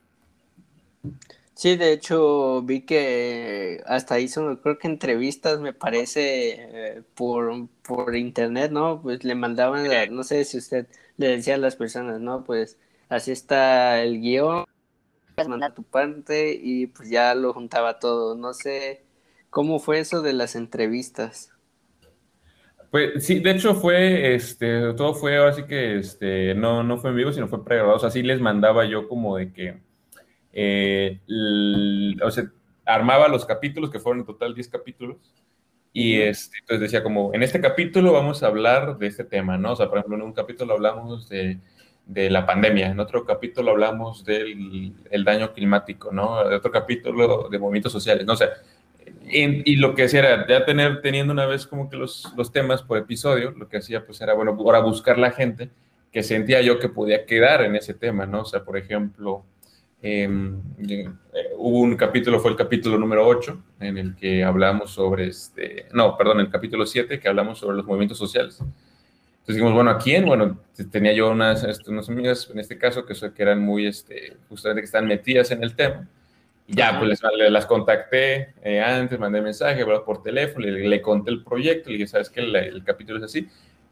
Sí, de hecho vi que hasta hizo, creo que entrevistas, me parece, eh, por, por internet, ¿no? Pues le mandaban, no sé si usted le decía a las personas, ¿no? Pues así está el guion, mandar tu parte y pues ya lo juntaba todo. No sé cómo fue eso de las entrevistas. Pues sí, de hecho fue, este, todo fue así que, este, no, no fue en vivo, sino fue pregrabado. O sea, sí les mandaba yo como de que, eh, o sea, armaba los capítulos, que fueron en total 10 capítulos, y este, entonces decía como, en este capítulo vamos a hablar de este tema, ¿no? O sea, por ejemplo, en un capítulo hablamos de, de la pandemia, en otro capítulo hablamos del el daño climático, ¿no? En otro capítulo de movimientos sociales, no o sea, y, lo que hacía era, ya tener, teniendo una vez como que los, los temas por episodio, lo que hacía pues era, bueno, ahora buscar la gente que sentía yo que podía quedar en ese tema, ¿no? O sea, por ejemplo, em, eh, hubo un capítulo, fue el capítulo número 8, en el que hablamos sobre este, no, perdón, el capítulo 7, que hablamos sobre los movimientos sociales. Entonces dijimos, bueno, ¿a quién? Bueno, tenía yo unas, este, unas amigas, en este caso, que, que eran muy, este, justamente que están metidas en el tema. Y ya, pues les, las contacté eh, antes, mandé mensaje, por teléfono, le, le, conté el proyecto, le dije, ¿sabes qué? El, el, capítulo es así.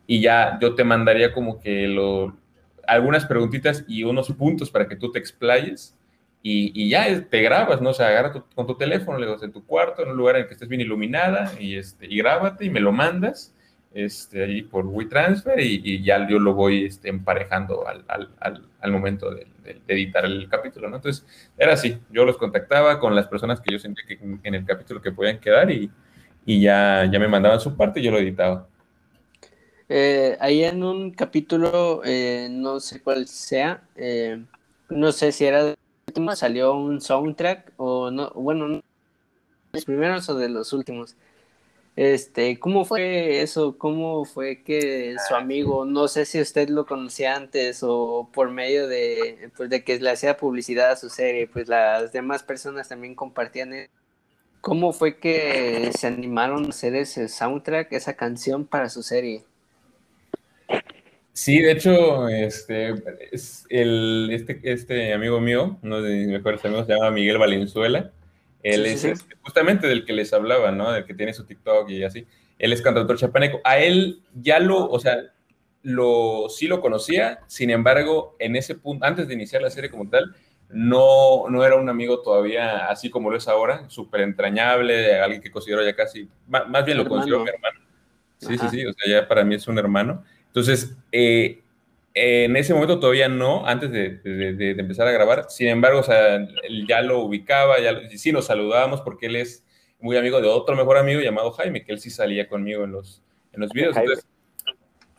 Y ya yo te mandaría como que lo, algunas preguntitas y unos puntos para que tú te explayes y, y, ya te grabas, ¿no? O sea, agarra con tu teléfono, le das en tu cuarto, en un lugar en el que estés bien iluminada y, este, y grábate y me lo mandas este, ahí por WeTransfer y, y ya yo lo voy este, emparejando al, momento de, de, editar el capítulo, ¿no? Entonces, era así, yo los contactaba con las personas que yo sentía que en el capítulo que podían quedar y, ya, ya me mandaban su parte y yo lo editaba. Eh, ahí en un capítulo, eh, no sé cuál sea, eh, no sé si era de último, salió un soundtrack o no, bueno, los primeros o de los últimos. Este, ¿cómo fue eso? ¿Cómo fue que su amigo, no sé si usted lo conocía antes o por medio de, pues, de que le hacía publicidad a su serie, pues las demás personas también compartían ¿Cómo fue que se animaron a hacer ese soundtrack, esa canción para su serie? Sí, de hecho, este, es el, este, este amigo mío, uno de mis mejores amigos, se llama Miguel Valenzuela. Él es este, justamente del que les hablaba, ¿no? Del que tiene su TikTok y así. Él es cantautor chapaneco. A él ya lo, o sea, lo, sí lo conocía, sin embargo, en ese punto, antes de iniciar la serie como tal, no, no era un amigo todavía así como lo es ahora, súper entrañable, alguien que considero ya casi, más, más bien lo considero mi hermano. Sí, sí, sí, o sea, ya para mí es un hermano. Entonces, eh, en ese momento todavía no, antes de, de, empezar a grabar. Sin embargo, o sea, ya lo ubicaba, ya sí nos saludábamos porque él es muy amigo de otro mejor amigo llamado Jaime, que él sí salía conmigo en los, en los videos. Entonces,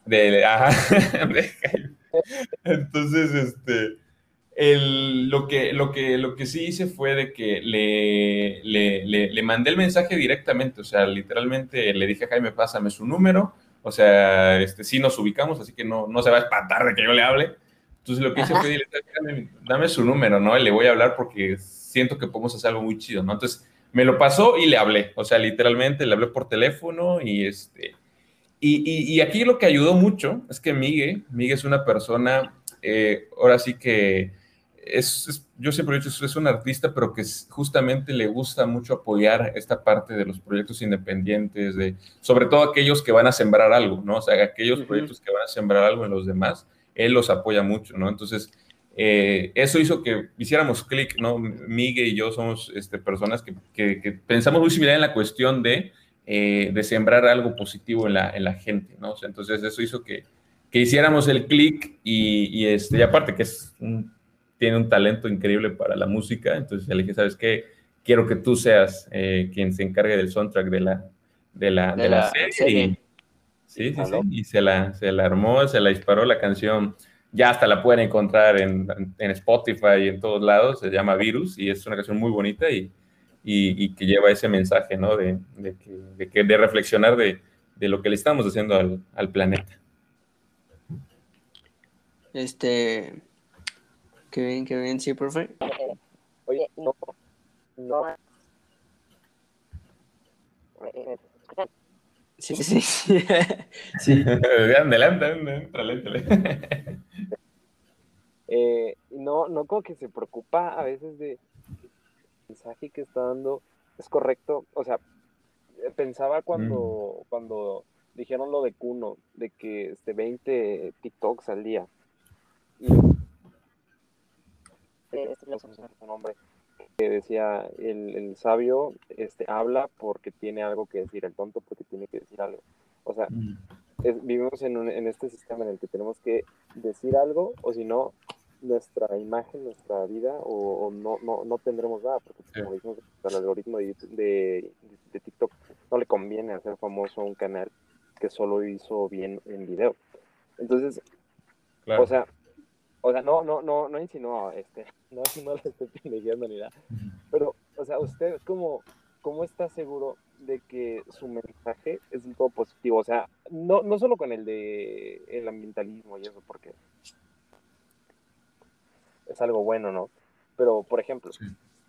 de, ajá, Entonces, este, el, lo, que, lo, que, lo que sí hice fue de que le, le, le, le mandé el mensaje directamente, o sea, literalmente le dije a Jaime, pásame su número, o sea, este, sí nos ubicamos, así que no, no se va a espantar de que yo le hable. Entonces lo que hice fue decirle, dame, su número, ¿no? Y le voy a hablar porque siento que podemos hacer algo muy chido, ¿no? Entonces me lo pasó y le hablé, o sea, literalmente le hablé por teléfono y este... Y, y, aquí lo que ayudó mucho es que Miguel, Miguel es una persona, eh, ahora sí que es, yo siempre he dicho, es un artista, pero que justamente le gusta mucho apoyar esta parte de los proyectos independientes, de, sobre todo aquellos que van a sembrar algo, ¿no? O sea, aquellos proyectos que van a sembrar algo en los demás, él los apoya mucho, ¿no? Entonces, eh, eso hizo que hiciéramos clic, ¿no? Miguel y yo somos este, personas que, que, pensamos muy similar en la cuestión de, eh, de sembrar algo positivo en la, en la gente, ¿no? O sea, entonces, eso hizo que, que hiciéramos el clic y, y, este, y aparte que es un tiene un talento increíble para la música, entonces le dije, ¿sabes qué? Quiero que tú seas eh, quien se encargue del soundtrack de la, de la, de, la, serie. sí, sí, sí, y se la, se la armó, se la disparó la canción. Ya hasta la pueden encontrar en, en Spotify y en todos lados, se llama Virus y es una canción muy bonita y, y, y que lleva ese mensaje, ¿no? De, de, que, de, de reflexionar de, de, lo que le estamos haciendo al, al planeta. Este, Qué bien, qué bien, sí, profe. Oye, no, no. Sí, sí, sí. sí. adelante, adelante, eh, no, no como que se preocupa a veces de el mensaje que está dando es correcto. O sea, pensaba cuando, mm. cuando dijeron lo de Kuno, de que este 20 TikToks al día. Y este un hombre que decía el, el, sabio este habla porque tiene algo que decir, el tonto porque tiene que decir algo. O sea, mm. vivimos en, un, en este sistema en el que tenemos que decir algo o si no, nuestra imagen, nuestra vida o, o no, no, no, tendremos nada, porque como dijimos, al algoritmo de, de, de, TikTok no le conviene hacer famoso un canal que solo hizo bien en video. Entonces, o sea, o sea, no, no, no, no insinuó, este, no, no le estoy pendejando ni nada. Pero, o sea, usted, ¿cómo, ¿cómo está seguro de que su mensaje es un todo positivo? O sea, no, no solo con el de el ambientalismo y eso, porque es algo bueno, ¿no? Pero, por ejemplo,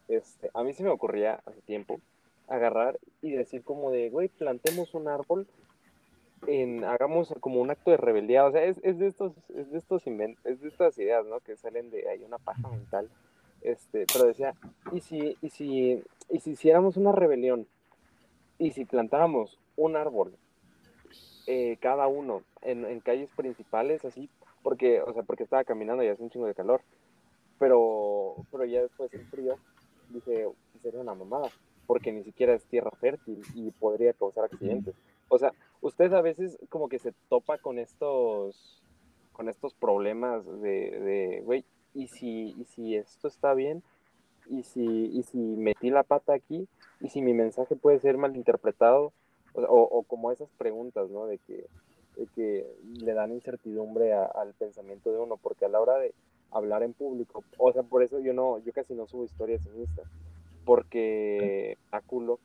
este, a mí se me ocurría hace tiempo agarrar y decir como de, güey, plantemos un árbol en hagamos como un acto de rebeldía, o sea, es, es de estos, es de estos es de estas ideas, ¿no? Que salen de ahí una paja mental. Este, pero decía, ¿y si, y si, y si hiciéramos una rebelión? ¿Y si plantáramos un árbol eh, cada uno en, en, calles principales, así, porque, o sea, porque estaba caminando y hace un chingo de calor, pero, pero ya después el frío, dije, sería una mamada, porque ni siquiera es tierra fértil y podría causar accidentes. O sea, usted a veces como que se topa con estos, con estos problemas de, güey, ¿y si, ¿y si esto está bien? ¿Y si, ¿Y si metí la pata aquí? ¿Y si mi mensaje puede ser malinterpretado? O, o como esas preguntas, ¿no? De que, de que le dan incertidumbre al pensamiento de uno, porque a la hora de hablar en público, o sea, por eso yo no, yo casi no subo historias en Insta, porque a culo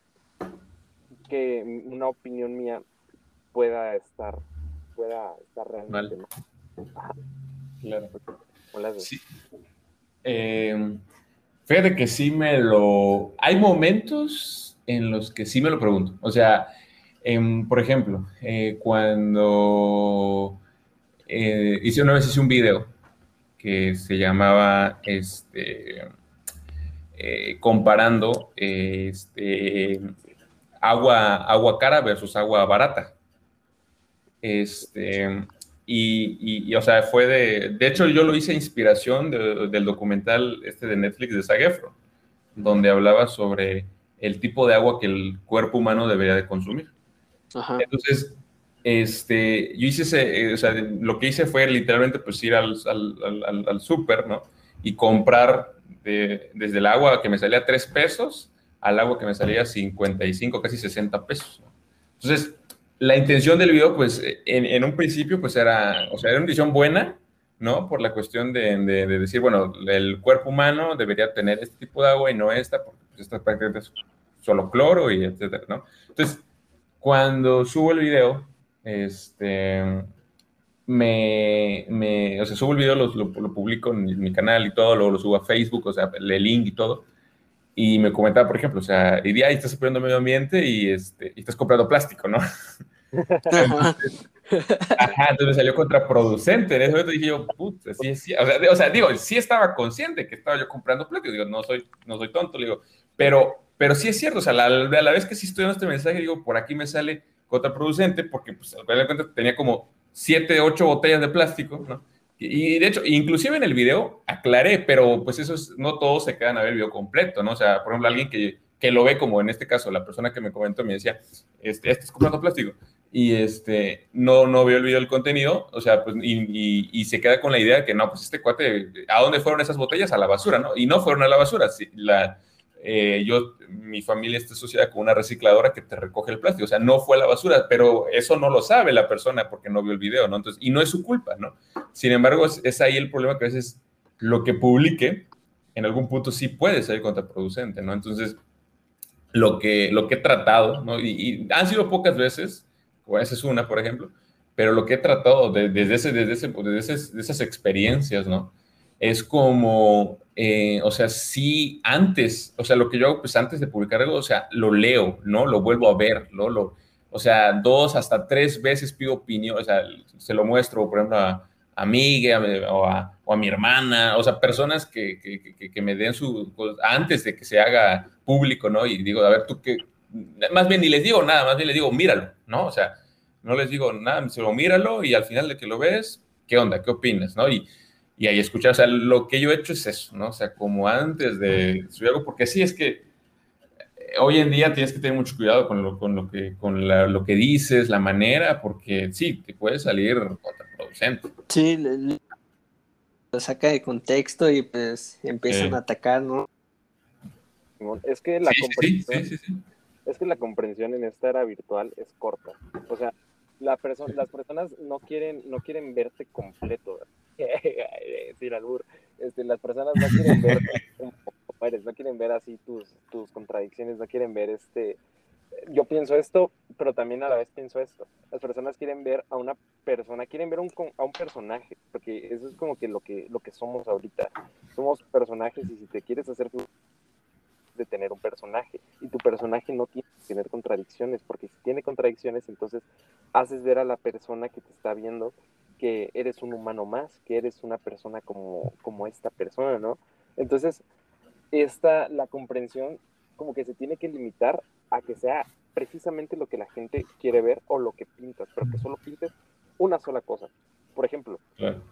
que una opinión mía pueda estar, pueda estar realmente mal. Claro. Sí. Eh, fíjate que sí me lo. Hay momentos en los que sí me lo pregunto. O sea, em, por ejemplo, eh, cuando eh, hice una vez hice un video que se llamaba este, comparando este, agua, agua cara versus agua barata. Este, y, o sea, fue de, de hecho yo lo hice inspiración del documental este de Netflix de Zaguefro, donde hablaba sobre el tipo de agua que el cuerpo humano debería de consumir. Entonces, este, yo hice ese, o sea, lo que hice fue literalmente pues ir al, al, al, súper, ¿no? Y comprar desde el agua que me salía 3 pesos al agua que me salía 55, casi 60 pesos. Entonces, la intención del video, pues, en, un principio, pues era, o sea, era una intención buena, ¿no? Por la cuestión de, decir, bueno, el cuerpo humano debería tener este tipo de agua y no esta, porque pues, esta prácticamente es solo cloro y etcétera, ¿no? Entonces, cuando subo el video, este, me, me o sea, subo el video, lo, lo, publico en mi canal y todo, luego lo subo a Facebook, o sea, el link y todo, y me comentaba, por ejemplo, o sea, y ahí estás el medio ambiente y, este, y estás comprando plástico, ¿no? entonces, ajá, entonces me salió contraproducente. En ese momento dije yo, puta, sí, sí. O sea, o sea, digo, sí estaba consciente que estaba yo comprando plástico. Digo, no soy, no soy tonto, le digo, pero, pero sí es cierto. O sea, a la, vez que sí estoy dando este mensaje, digo, por aquí me sale contraproducente porque, pues, al final de cuentas, tenía como siete, ocho botellas de plástico, ¿no? Y de hecho, inclusive en el video aclaré, pero pues eso es, no todos se quedan a ver el video completo, ¿no? O sea, por ejemplo, alguien que, que lo ve como en este caso, la persona que me comentó me decía, este, este es comprando plástico. Y este, no, no vio el video del contenido, o sea, pues, y, y, se queda con la idea de que no, pues este cuate, ¿a dónde fueron esas botellas? A la basura, ¿no? Y no fueron a la basura. La, eh, yo, mi familia está asociada con una recicladora que te recoge el plástico, o sea, no fue la basura, pero eso no lo sabe la persona porque no vio el video, ¿no? Entonces, y no es su culpa, ¿no? Sin embargo, es, ahí el problema que a veces lo que publique en algún punto sí puede ser contraproducente, ¿no? Entonces, lo que, lo que he tratado, ¿no? Y, han sido pocas veces, o esa es una, por ejemplo, pero lo que he tratado desde, ese, desde, ese, desde esas experiencias, ¿no? Es como eh, o sea, sí, antes, o sea, lo que yo hago, pues antes de publicar algo, o sea, lo leo, ¿no? Lo vuelvo a ver, ¿no? Lo, o sea, dos hasta tres veces pido opinión, o sea, se lo muestro, por ejemplo, a, a Miguel o a, o a, mi hermana, o sea, personas que, que, que, me den su, pues, antes de que se haga público, ¿no? Y digo, a ver, tú qué, más bien ni les digo nada, más bien les digo, míralo, ¿no? O sea, no les digo nada, solo míralo y al final de que lo ves, ¿qué onda? ¿Qué opinas? ¿No? Y, y ahí escuchar, o sea, lo que yo he hecho es eso, ¿no? O sea, como antes de subir algo, porque sí es que eh, hoy en día tienes que tener mucho cuidado con lo, con lo, que, con lo que dices, la manera, porque sí, te puede salir contraproducente. Sí, lo saca de contexto y pues empiezan a atacar, ¿no? Es que la comprensión, es que la comprensión en esta era virtual es corta. O sea, la las personas no quieren, no quieren verte completo. decir albur, este, las personas no quieren ver no quieren ver así tus, tus contradicciones, no quieren ver este, yo pienso esto, pero también a la vez pienso esto. Las personas quieren ver a una persona, quieren ver un, a un personaje, porque eso es como que lo que lo que somos ahorita. Somos personajes y si te quieres hacer de tener un personaje. Y tu personaje no tiene que tener contradicciones, porque si tiene contradicciones, entonces haces ver a la persona que te está viendo que eres un humano más, que eres una persona como, como esta persona, ¿no? Entonces, esta, la comprensión como que se tiene que limitar a que sea precisamente lo que la gente quiere ver o lo que pintas, pero que solo pintes una sola cosa. Por ejemplo,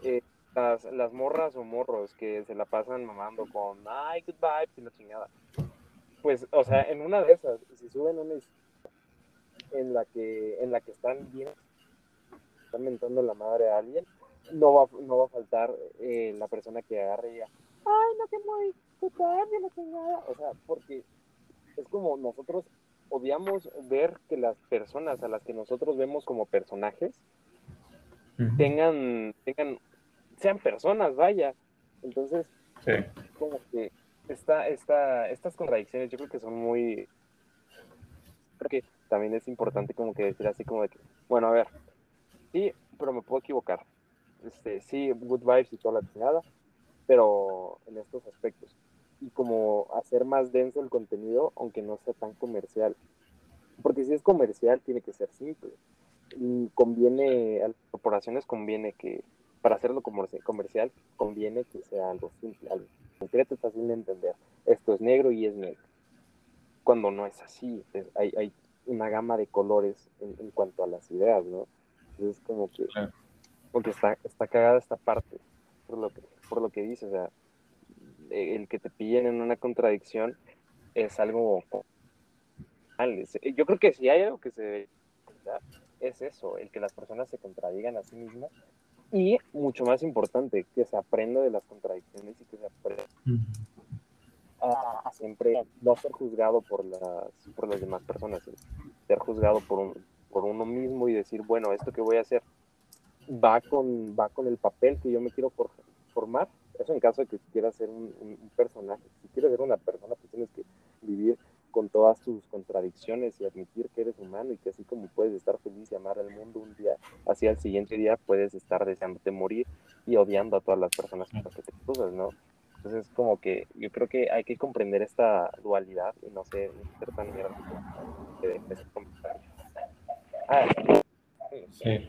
eh, las, las, morras o morros que se la pasan mamando con, ay, good vibes y la chingada. Pues, o sea, en una de esas, si suben una en la que, en la que están bien, están mentando la madre a alguien, no va, no va a faltar eh, la persona que agarre y diga, ay, no te muy de la chingada. O sea, porque es como nosotros odiamos ver que las personas a las que nosotros vemos como personajes tengan, tengan, sean personas, vaya. Entonces, como que esta, esta, estas contradicciones yo creo que son muy, creo que también es importante como que decir así como de que, bueno, a ver, sí, pero me puedo equivocar. Este, sí, good vibes y toda la chingada, pero en estos aspectos. Y como hacer más denso el contenido, aunque no sea tan comercial. Porque si es comercial, tiene que ser simple. Y conviene, a las corporaciones conviene que, para hacerlo comercial, conviene que sea algo simple, algo concreto, fácil de entender. Esto es negro y es negro. Cuando no es así, hay, hay, una gama de colores en, cuanto a las ideas, ¿no? Entonces, como que, porque está, está cagada esta parte, por lo que, por lo que dice, o sea, el que te pillen en una contradicción es algo yo creo que si hay algo que se es eso, el que las personas se contradigan a sí mismas y mucho más importante, que se aprenda de las contradicciones y que se aprenda a, siempre no ser juzgado por las, por las demás personas, ser juzgado por, por uno mismo y decir, bueno, esto que voy a hacer va con, va con el papel que yo me quiero formar. Eso en caso de que quieras ser un, personaje. Si quieres ser una persona, pues tienes que vivir con todas tus contradicciones y admitir que eres humano y que así como puedes estar feliz y amar al mundo un día, así al siguiente día puedes estar deseándote morir y odiando a todas las personas con las que te cruzas, ¿no? Entonces, como que yo creo que hay que comprender esta dualidad y no ser, tan mierda que ese comentario. Ah, sí.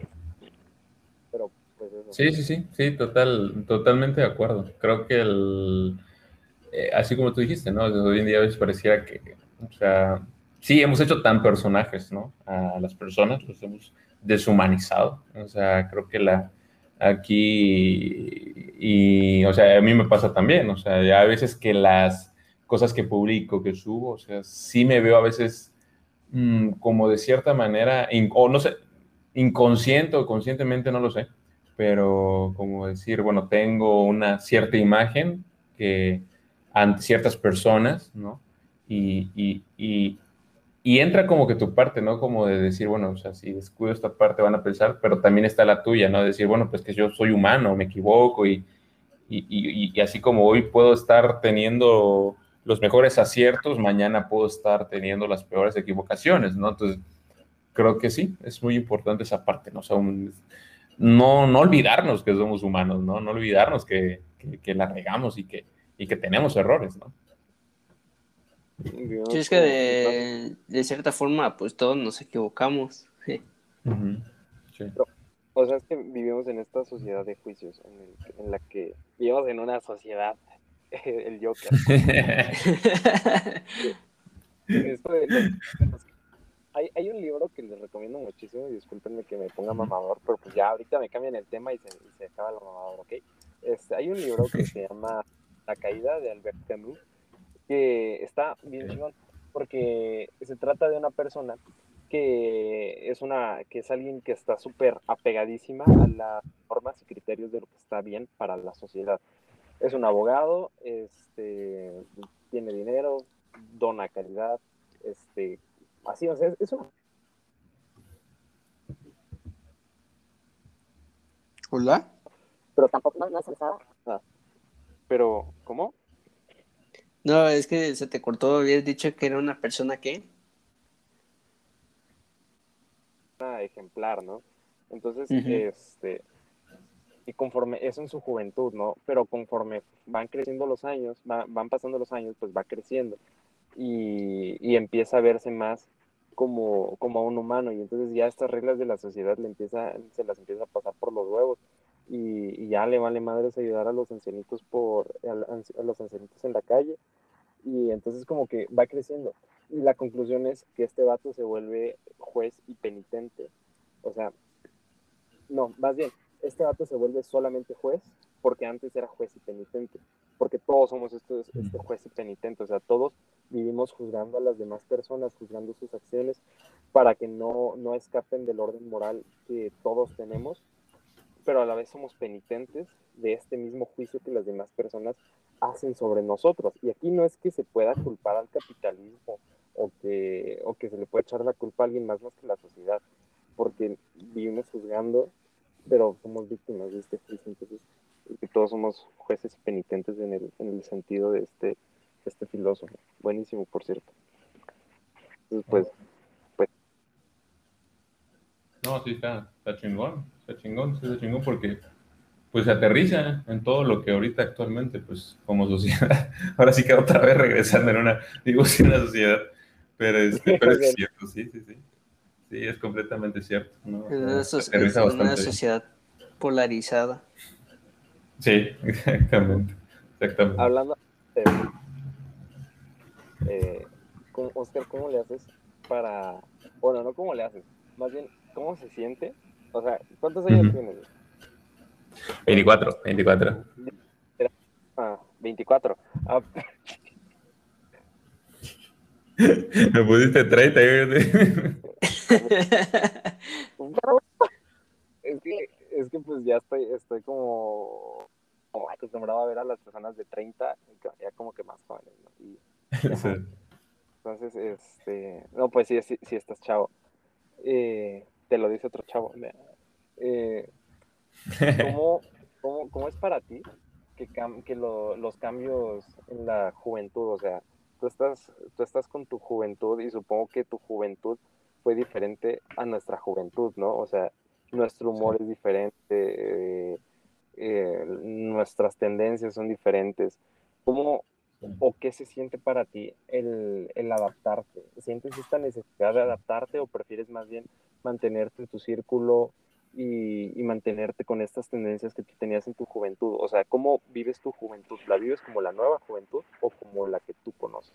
Pero, pues. Sí, sí, sí, sí, total, totalmente de acuerdo. Creo que el, eh, así como tú dijiste, ¿no? Hoy en día a veces pareciera que o sea, sí, hemos hecho tan personajes, ¿no? A las personas, los hemos deshumanizado. O sea, creo que la aquí y, o sea, a mí me pasa también, o sea, ya a veces que las cosas que publico, que subo, o sea, sí me veo a veces mm, como de cierta manera, o no sé, inconsciente o conscientemente, no lo sé, pero como decir, bueno, tengo una cierta imagen que ante ciertas personas, ¿no? y, y, y, entra como que tu parte, ¿no? Como de decir, bueno, o sea, si descuido esta parte van a pensar, pero también está la tuya, ¿no? Decir, bueno, pues que yo soy humano, me equivoco y, y así como hoy puedo estar teniendo los mejores aciertos, mañana puedo estar teniendo las peores equivocaciones, ¿no? Entonces, creo que sí, es muy importante esa parte, ¿no? O sea, no, no olvidarnos que somos humanos, ¿no? No olvidarnos que, que, que la regamos y que, y que tenemos errores, ¿no? Sí, es que de, cierta forma, pues todos nos equivocamos. o sea, es que vivimos en esta sociedad de juicios, en, la que vivimos en una sociedad, el Joker. hay, hay, un libro que les recomiendo muchísimo, y discúlpenme que me ponga mamador, pero pues ya ahorita me cambian el tema y se, y se acaba lo mamador, ¿ok? Este, hay un libro que se llama La caída de Albert Camus, que está bien chingón, porque se trata de una persona que es una que es alguien que está súper apegadísima a las normas y criterios de lo que está bien para la sociedad. Es un abogado, este, tiene dinero, dona calidad, este, así, o sea, es un... Hola. Pero tampoco no, no es ah, pero, ¿cómo? No, es que se te cortó, habías dicho que era una persona que. Una ejemplar, ¿no? Entonces, este, y conforme, eso en su juventud, ¿no? Pero conforme van creciendo los años, van pasando los años, pues va creciendo. y, empieza a verse más como, como a un humano. Y entonces ya estas reglas de la sociedad le empieza, se las empieza a pasar por los huevos. Y, ya le vale madres ayudar a los ancianitos por a, los ancianitos en la calle. Y entonces como que va creciendo. Y la conclusión es que este vato se vuelve juez y penitente. O sea no más bien este vato se vuelve solamente juez porque antes era juez y penitente porque todos somos estos, este juez y penitente, o sea, todos vivimos juzgando a las demás personas, juzgando sus acciones, para que no, no escapen del orden moral que todos tenemos, pero a la vez somos penitentes de este mismo juicio que las demás personas hacen sobre nosotros. Y aquí no es que se pueda culpar al capitalismo o que, o que se le pueda echar la culpa a alguien más más que la sociedad, porque vivimos juzgando, pero somos víctimas de este juicio. Entonces, que todos somos jueces y penitentes en el, en el sentido de este, este filósofo. Buenísimo, por cierto. Entonces, pues, pues. No, sí, está, está chingón, está chingón, sí, está chingón porque pues se aterriza en todo lo que ahorita actualmente, pues como sociedad, ahora sí que otra vez regresando en una, digo, sí, una sociedad, pero, este, pero es cierto, sí, sí, sí. Sí, es completamente cierto. ¿no? Es una sociedad polarizada. Sí, exactamente. exactamente. Hablando de... Eh, Oscar, ¿cómo le haces para... Bueno, no cómo le haces, más bien, ¿cómo se siente? O sea, ¿cuántos años tienes? 24, 24. Ah, 24. Ah. Me pusiste 30. es que es que pues ya estoy, estoy como, acostumbrado a ver a las personas de 30, ya como que más jóvenes, Entonces, este, no, pues sí, sí, sí estás chavo. Eh, te lo dice otro chavo. Eh, ¿cómo, cómo, es para ti que, que los cambios en la juventud, o sea, tú estás, tú estás con tu juventud y supongo que tu juventud fue diferente a nuestra juventud, ¿no? O sea, nuestro humor es diferente, eh, eh, nuestras tendencias son diferentes. ¿Cómo o qué se siente para ti el, el, adaptarte? ¿Sientes esta necesidad de adaptarte o prefieres más bien mantenerte en tu círculo y, y, mantenerte con estas tendencias que tú tenías en tu juventud? O sea, ¿cómo vives tu juventud? ¿La vives como la nueva juventud o como la que tú conoces?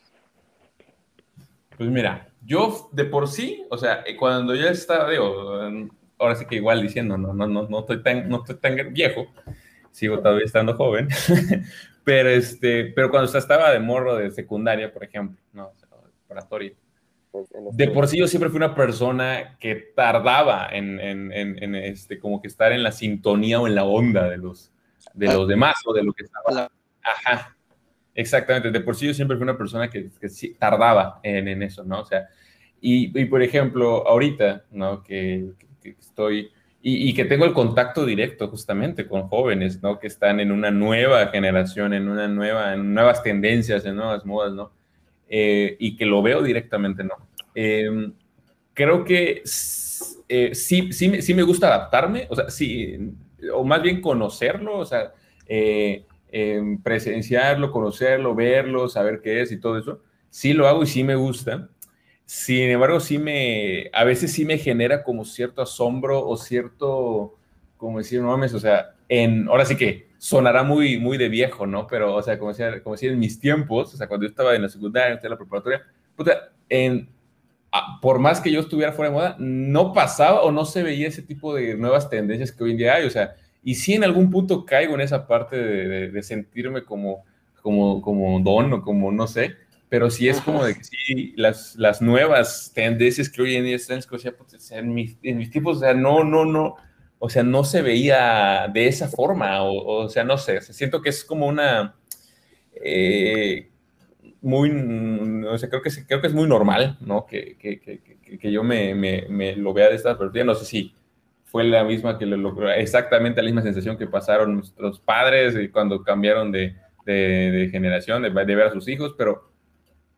Pues mira, yo de por sí, o sea, cuando yo estaba, digo, ahora sí que igual diciendo, no, no, no, no, estoy, tan, no estoy tan viejo, sigo todavía estando joven, pero, este, pero cuando estaba de morro de secundaria, por ejemplo, no, preparatoria, de por sí yo siempre fui una persona que tardaba en, en, en, este, como que estar en la sintonía o en la onda de los, de los demás o de lo que estaba. Ajá, exactamente. De por sí yo siempre fui una persona que, que tardaba en, en, eso, ¿no? O sea, y, y, por ejemplo, ahorita, ¿no? Que, que estoy y, que tengo el contacto directo justamente con jóvenes, ¿no? Que están en una nueva generación, en una nueva, en nuevas tendencias, en nuevas modas, ¿no? Eh, y que lo veo directamente, ¿no? Em, creo que eh, sí, sí, sí me gusta adaptarme, o sea, sí, o más bien conocerlo, o sea, eh, em, presenciarlo, conocerlo, verlo, saber qué es y todo eso. Sí lo hago y sí me gusta. Sin embargo, sí me, a veces sí me genera como cierto asombro o cierto, como decir, no mames, o sea, en, ahora sí que sonará muy, muy de viejo, ¿no? Pero, o sea, como decía, como decía en mis tiempos, o sea, cuando yo estaba en la secundaria, en la preparatoria, puta, en, por más que yo estuviera fuera de moda, no pasaba o no se veía ese tipo de nuevas tendencias que hoy en día hay, o sea, y sí en algún punto caigo en esa parte de, de sentirme como, como, como don o como, no sé, pero sí es como de que sí, las, las nuevas tendencias que hoy en día están pues, en, mis, en mis tipos, o sea, no, no, no, o sea, no se veía de esa forma, o, o sea, no sé, siento que es como una, eh, muy, o sea, creo que, creo que es muy normal, ¿no? Que, que, que, que yo me, me, me, lo vea de esta perspectiva, no sé si fue la misma que lo exactamente la misma sensación que pasaron nuestros padres cuando cambiaron de, de, de generación, de, de ver a sus hijos, pero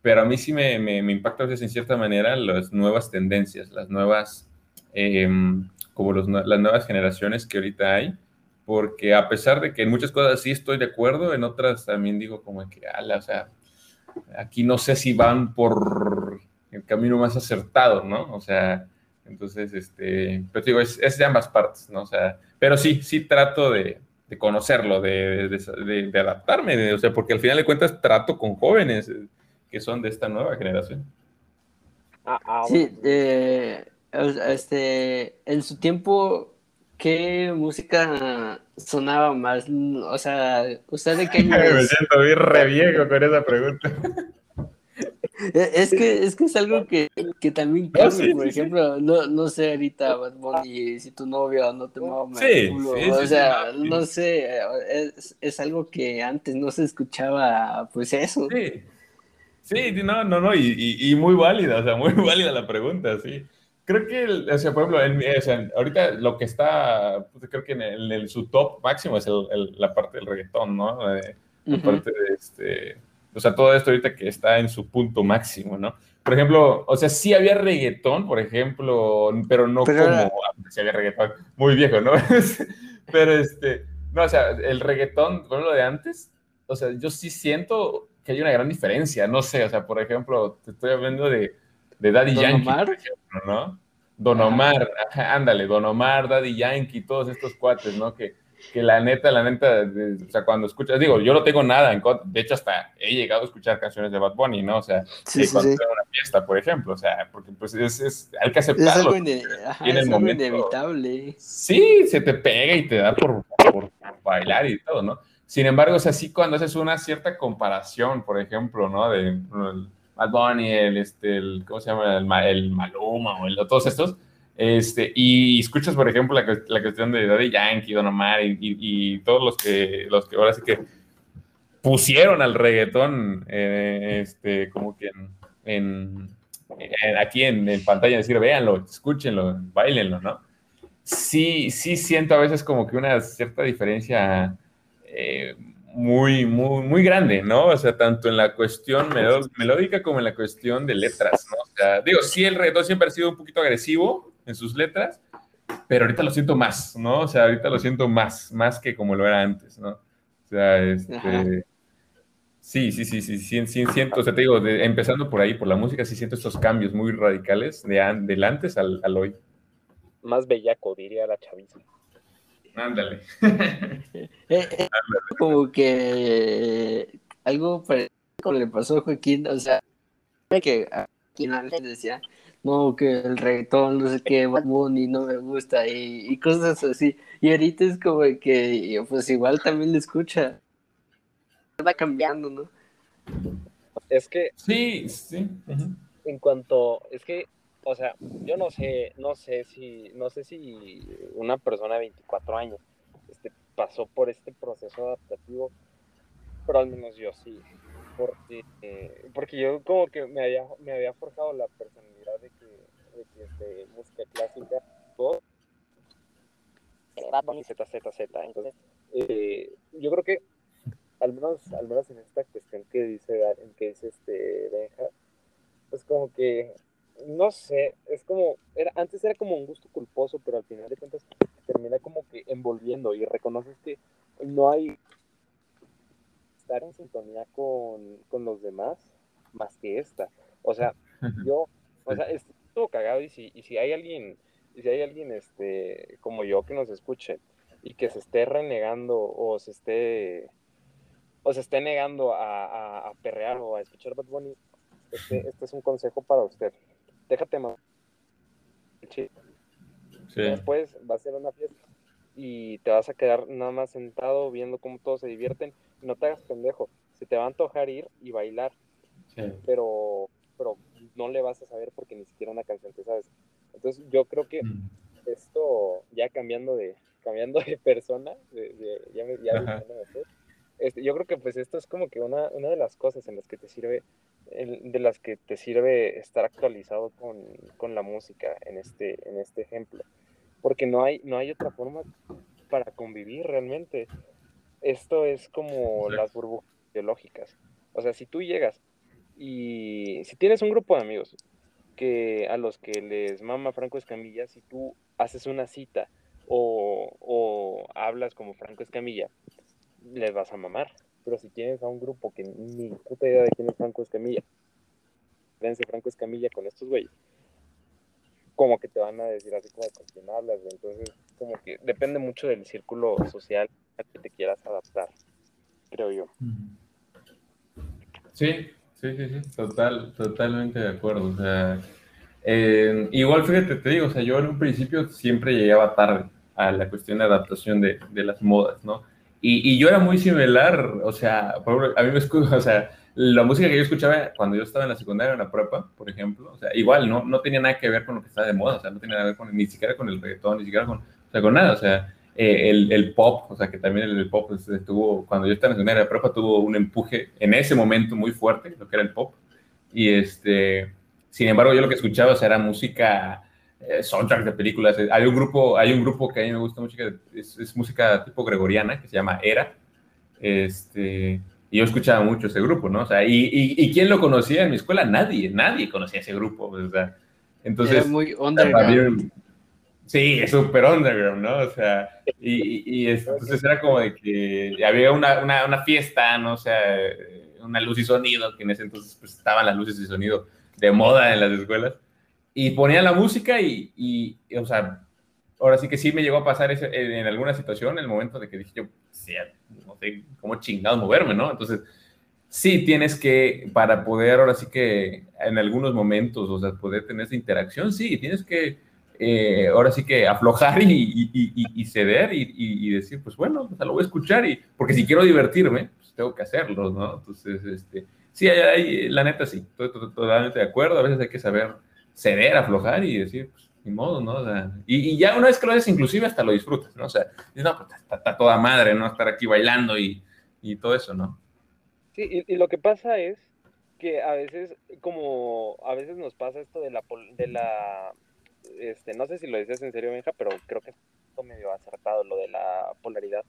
pero a mí sí me, me, impacta en cierta manera las nuevas tendencias, las nuevas, em, como los, las nuevas generaciones que ahorita hay, porque a pesar de que en muchas cosas sí estoy de acuerdo, en otras también digo como que, ala, o sea, aquí no sé si van por el camino más acertado, ¿no? O sea, entonces, este, pero digo, es, es de ambas partes, ¿no? O sea, pero sí, sí trato de, de conocerlo, de, de, de adaptarme, o sea, porque al final de cuentas trato con jóvenes que son de esta nueva generación. Ah, ah, sí, eh, este, en su tiempo, ¿qué música sonaba más? O sea, ¿usted de qué año Me siento bien re viejo con esa pregunta. E, es que, es que es algo que, que también cambia, por ejemplo, no, no sé ahorita, Bad Bunny, si tu novio no te mama sí, o sea, no sé, es, es, algo que antes no se escuchaba, pues eso. Sí, sí, no, no, no, y, y, muy válida, o sea, muy válida la pregunta, sí. Creo que, o sea, por ejemplo, o sea, ahorita lo que está, pues, creo que en, el, su top máximo es el, la parte del reggaetón, ¿no? Eh, la parte de este o sea, todo esto ahorita que está en su punto máximo, ¿no? Por ejemplo, o sea, sí había reggaetón, por ejemplo, pero no como, ah, sí había reggaetón, muy viejo, ¿no? pero este, no, o sea, el reggaetón, por lo de antes, o sea, yo sí siento que hay una gran diferencia, no sé, o sea, por ejemplo, te estoy hablando de, de Daddy Yankee, Omar? por ejemplo, ¿no? Don Omar, ándale, Don Omar, Daddy Yankee, todos estos cuates, ¿no? Que, que la neta, la neta, o sea, cuando escuchas, digo, yo no tengo nada en contra, de hecho hasta he llegado a escuchar canciones de Bad Bunny, ¿no? O sea, sí, cuando sí. una fiesta, por ejemplo, o sea, porque pues es, es hay que aceptarlo. Es algo, inevitable. Sí, se te pega y te da por, por, bailar y todo, ¿no? Sin embargo, o sea, sí cuando haces una cierta comparación, por ejemplo, ¿no? De Bad Bunny, el, este, el, ¿cómo se llama? El, el Maluma o el, todos estos, este, y escuchas, por ejemplo, la, la cuestión de Daddy Yankee, Don Omar y, y, todos los que, los que ahora sí que pusieron al reggaetón, eh, este, como que en, aquí en, en, pantalla, decir, véanlo, escúchenlo, bailenlo, ¿no? Sí, sí siento a veces como que una cierta diferencia eh, muy, muy, muy grande, ¿no? O sea, tanto en la cuestión melódica como en la cuestión de letras, ¿no? O sea, digo, sí, el reggaetón siempre ha sido un poquito agresivo, en sus letras, pero ahorita lo siento más, ¿no? O sea, ahorita lo siento más, más que como lo era antes, ¿no? O sea, este... Sí, sí, sí, sí, sí, sí, siento, o sea, te digo, empezando por ahí, por la música, sí siento estos cambios muy radicales de del antes al, al, hoy. Más bellaco, diría la chaviza. Ándale. Eh, eh, como que algo como le pasó a Joaquín, o sea, que a quien antes decía, no, que el reggaetón, no sé qué, Bad Bunny no me gusta y, cosas así. Y ahorita es como que, pues igual también le escucha. Va cambiando, ¿no? Es que... Sí, sí. En cuanto, es que, o sea, yo no sé, no sé si, no sé si una persona de 24 años este, pasó por este proceso adaptativo, pero al menos yo sí porque, porque yo como que me había, me había forjado la personalidad de que, de que este, música clásica, todo, Z, Z, Z. Entonces, eh, yo creo que al menos, al menos en esta cuestión que dice, en que dice este Benja, pues como que, no sé, es como, era, antes era como un gusto culposo, pero al final de cuentas termina como que envolviendo y reconoces que no hay estar en sintonía con, con los demás más que esta. O sea, yo, o sea, estuvo cagado y si, y si hay alguien, y si hay alguien este, como yo que nos escuche y que se esté renegando o se esté o se esté negando a, a, perrear o a escuchar Bad Bunny, este, este es un consejo para usted. Déjate más. Sí. Después va a ser una fiesta y te vas a quedar nada más sentado viendo cómo todos se divierten. No te hagas pendejo, se te va a antojar ir y bailar, pero, pero no le vas a saber porque ni siquiera una canción te sabes. Entonces yo creo que mm. esto, ya cambiando de, cambiando de persona, ya me, ya este, yo creo que pues esto es como que una, una de las cosas en las que te sirve, de las que te sirve estar actualizado con, con la música en este, en este ejemplo porque no hay, no hay otra forma para convivir realmente. Esto es como las burbujas biológicas. O sea, si tú llegas y si tienes un grupo de amigos que a los que les mama Franco Escamilla, si tú haces una cita o, o hablas como Franco Escamilla, les vas a mamar. Pero si tienes a un grupo que ni puta idea de quién es Franco Escamilla, dense Franco Escamilla con estos güeyes, como que te van a decir así como con quién hablas, Entonces, como que depende mucho del círculo social al que te quieras adaptar, creo yo. Sí, sí, sí, sí, total, totalmente de acuerdo. O sea, igual fíjate, te digo, o sea, yo en un principio siempre llegaba tarde a la cuestión de adaptación de, de las modas, ¿no? Y, y, yo era muy similar, o sea, a mí me escucho, o sea, la música que yo escuchaba cuando yo estaba en la secundaria, en la prepa, por ejemplo, o sea, igual, no, no tenía nada que ver con lo que estaba de moda, o sea, no tenía nada que ver con, ni siquiera con el reggaetón, ni siquiera con, o sea, con nada, o sea, eh, el, el, pop, o sea, que también el, pop este, tuvo, cuando yo estaba en la secundaria, la prepa, tuvo un empuje en ese momento muy fuerte, lo que era el pop, y este, sin embargo, yo lo que escuchaba, o sea, era música, eh, soundtrack de películas, hay un grupo, hay un grupo que a mí me gusta mucho, que es, es música tipo gregoriana, que se llama Era, este y yo escuchaba mucho ese grupo, ¿no? O sea, y, y, ¿quién lo conocía en mi escuela? Nadie, nadie conocía ese grupo, o sea, entonces... Era muy underground. Sí, es súper underground, ¿no? O sea, y, y, entonces era como de que había una, una, una, fiesta, ¿no? O sea, una luz y sonido, que en ese entonces pues, estaban las luces y sonido de moda en las escuelas, y ponían la música y, y o sea, ahora sí que sí me llegó a pasar en, en alguna situación, el momento de que dije yo, no sé cómo chingados moverme, ¿no? Entonces, sí tienes que, para poder ahora sí que en algunos momentos, o sea, poder tener esa interacción, sí, tienes que eh, ahora sí que aflojar y, y, ceder y, decir, pues bueno, pues lo voy a escuchar, y, porque si quiero divertirme, pues tengo que hacerlo, ¿no? Entonces, este, sí, hay, la neta sí, estoy totalmente de acuerdo, a veces hay que saber ceder, aflojar y decir, pues ni modo, ¿no? y, ya una vez que lo haces, inclusive hasta lo disfrutas, ¿no? O sea, no, pues está, toda madre, ¿no? Estar aquí bailando y, y todo eso, ¿no? Sí, y, lo que pasa es que a veces, como a veces nos pasa esto de la, de la, este, no sé si lo dices en serio, Benja, pero creo que es medio acertado lo de la polaridad,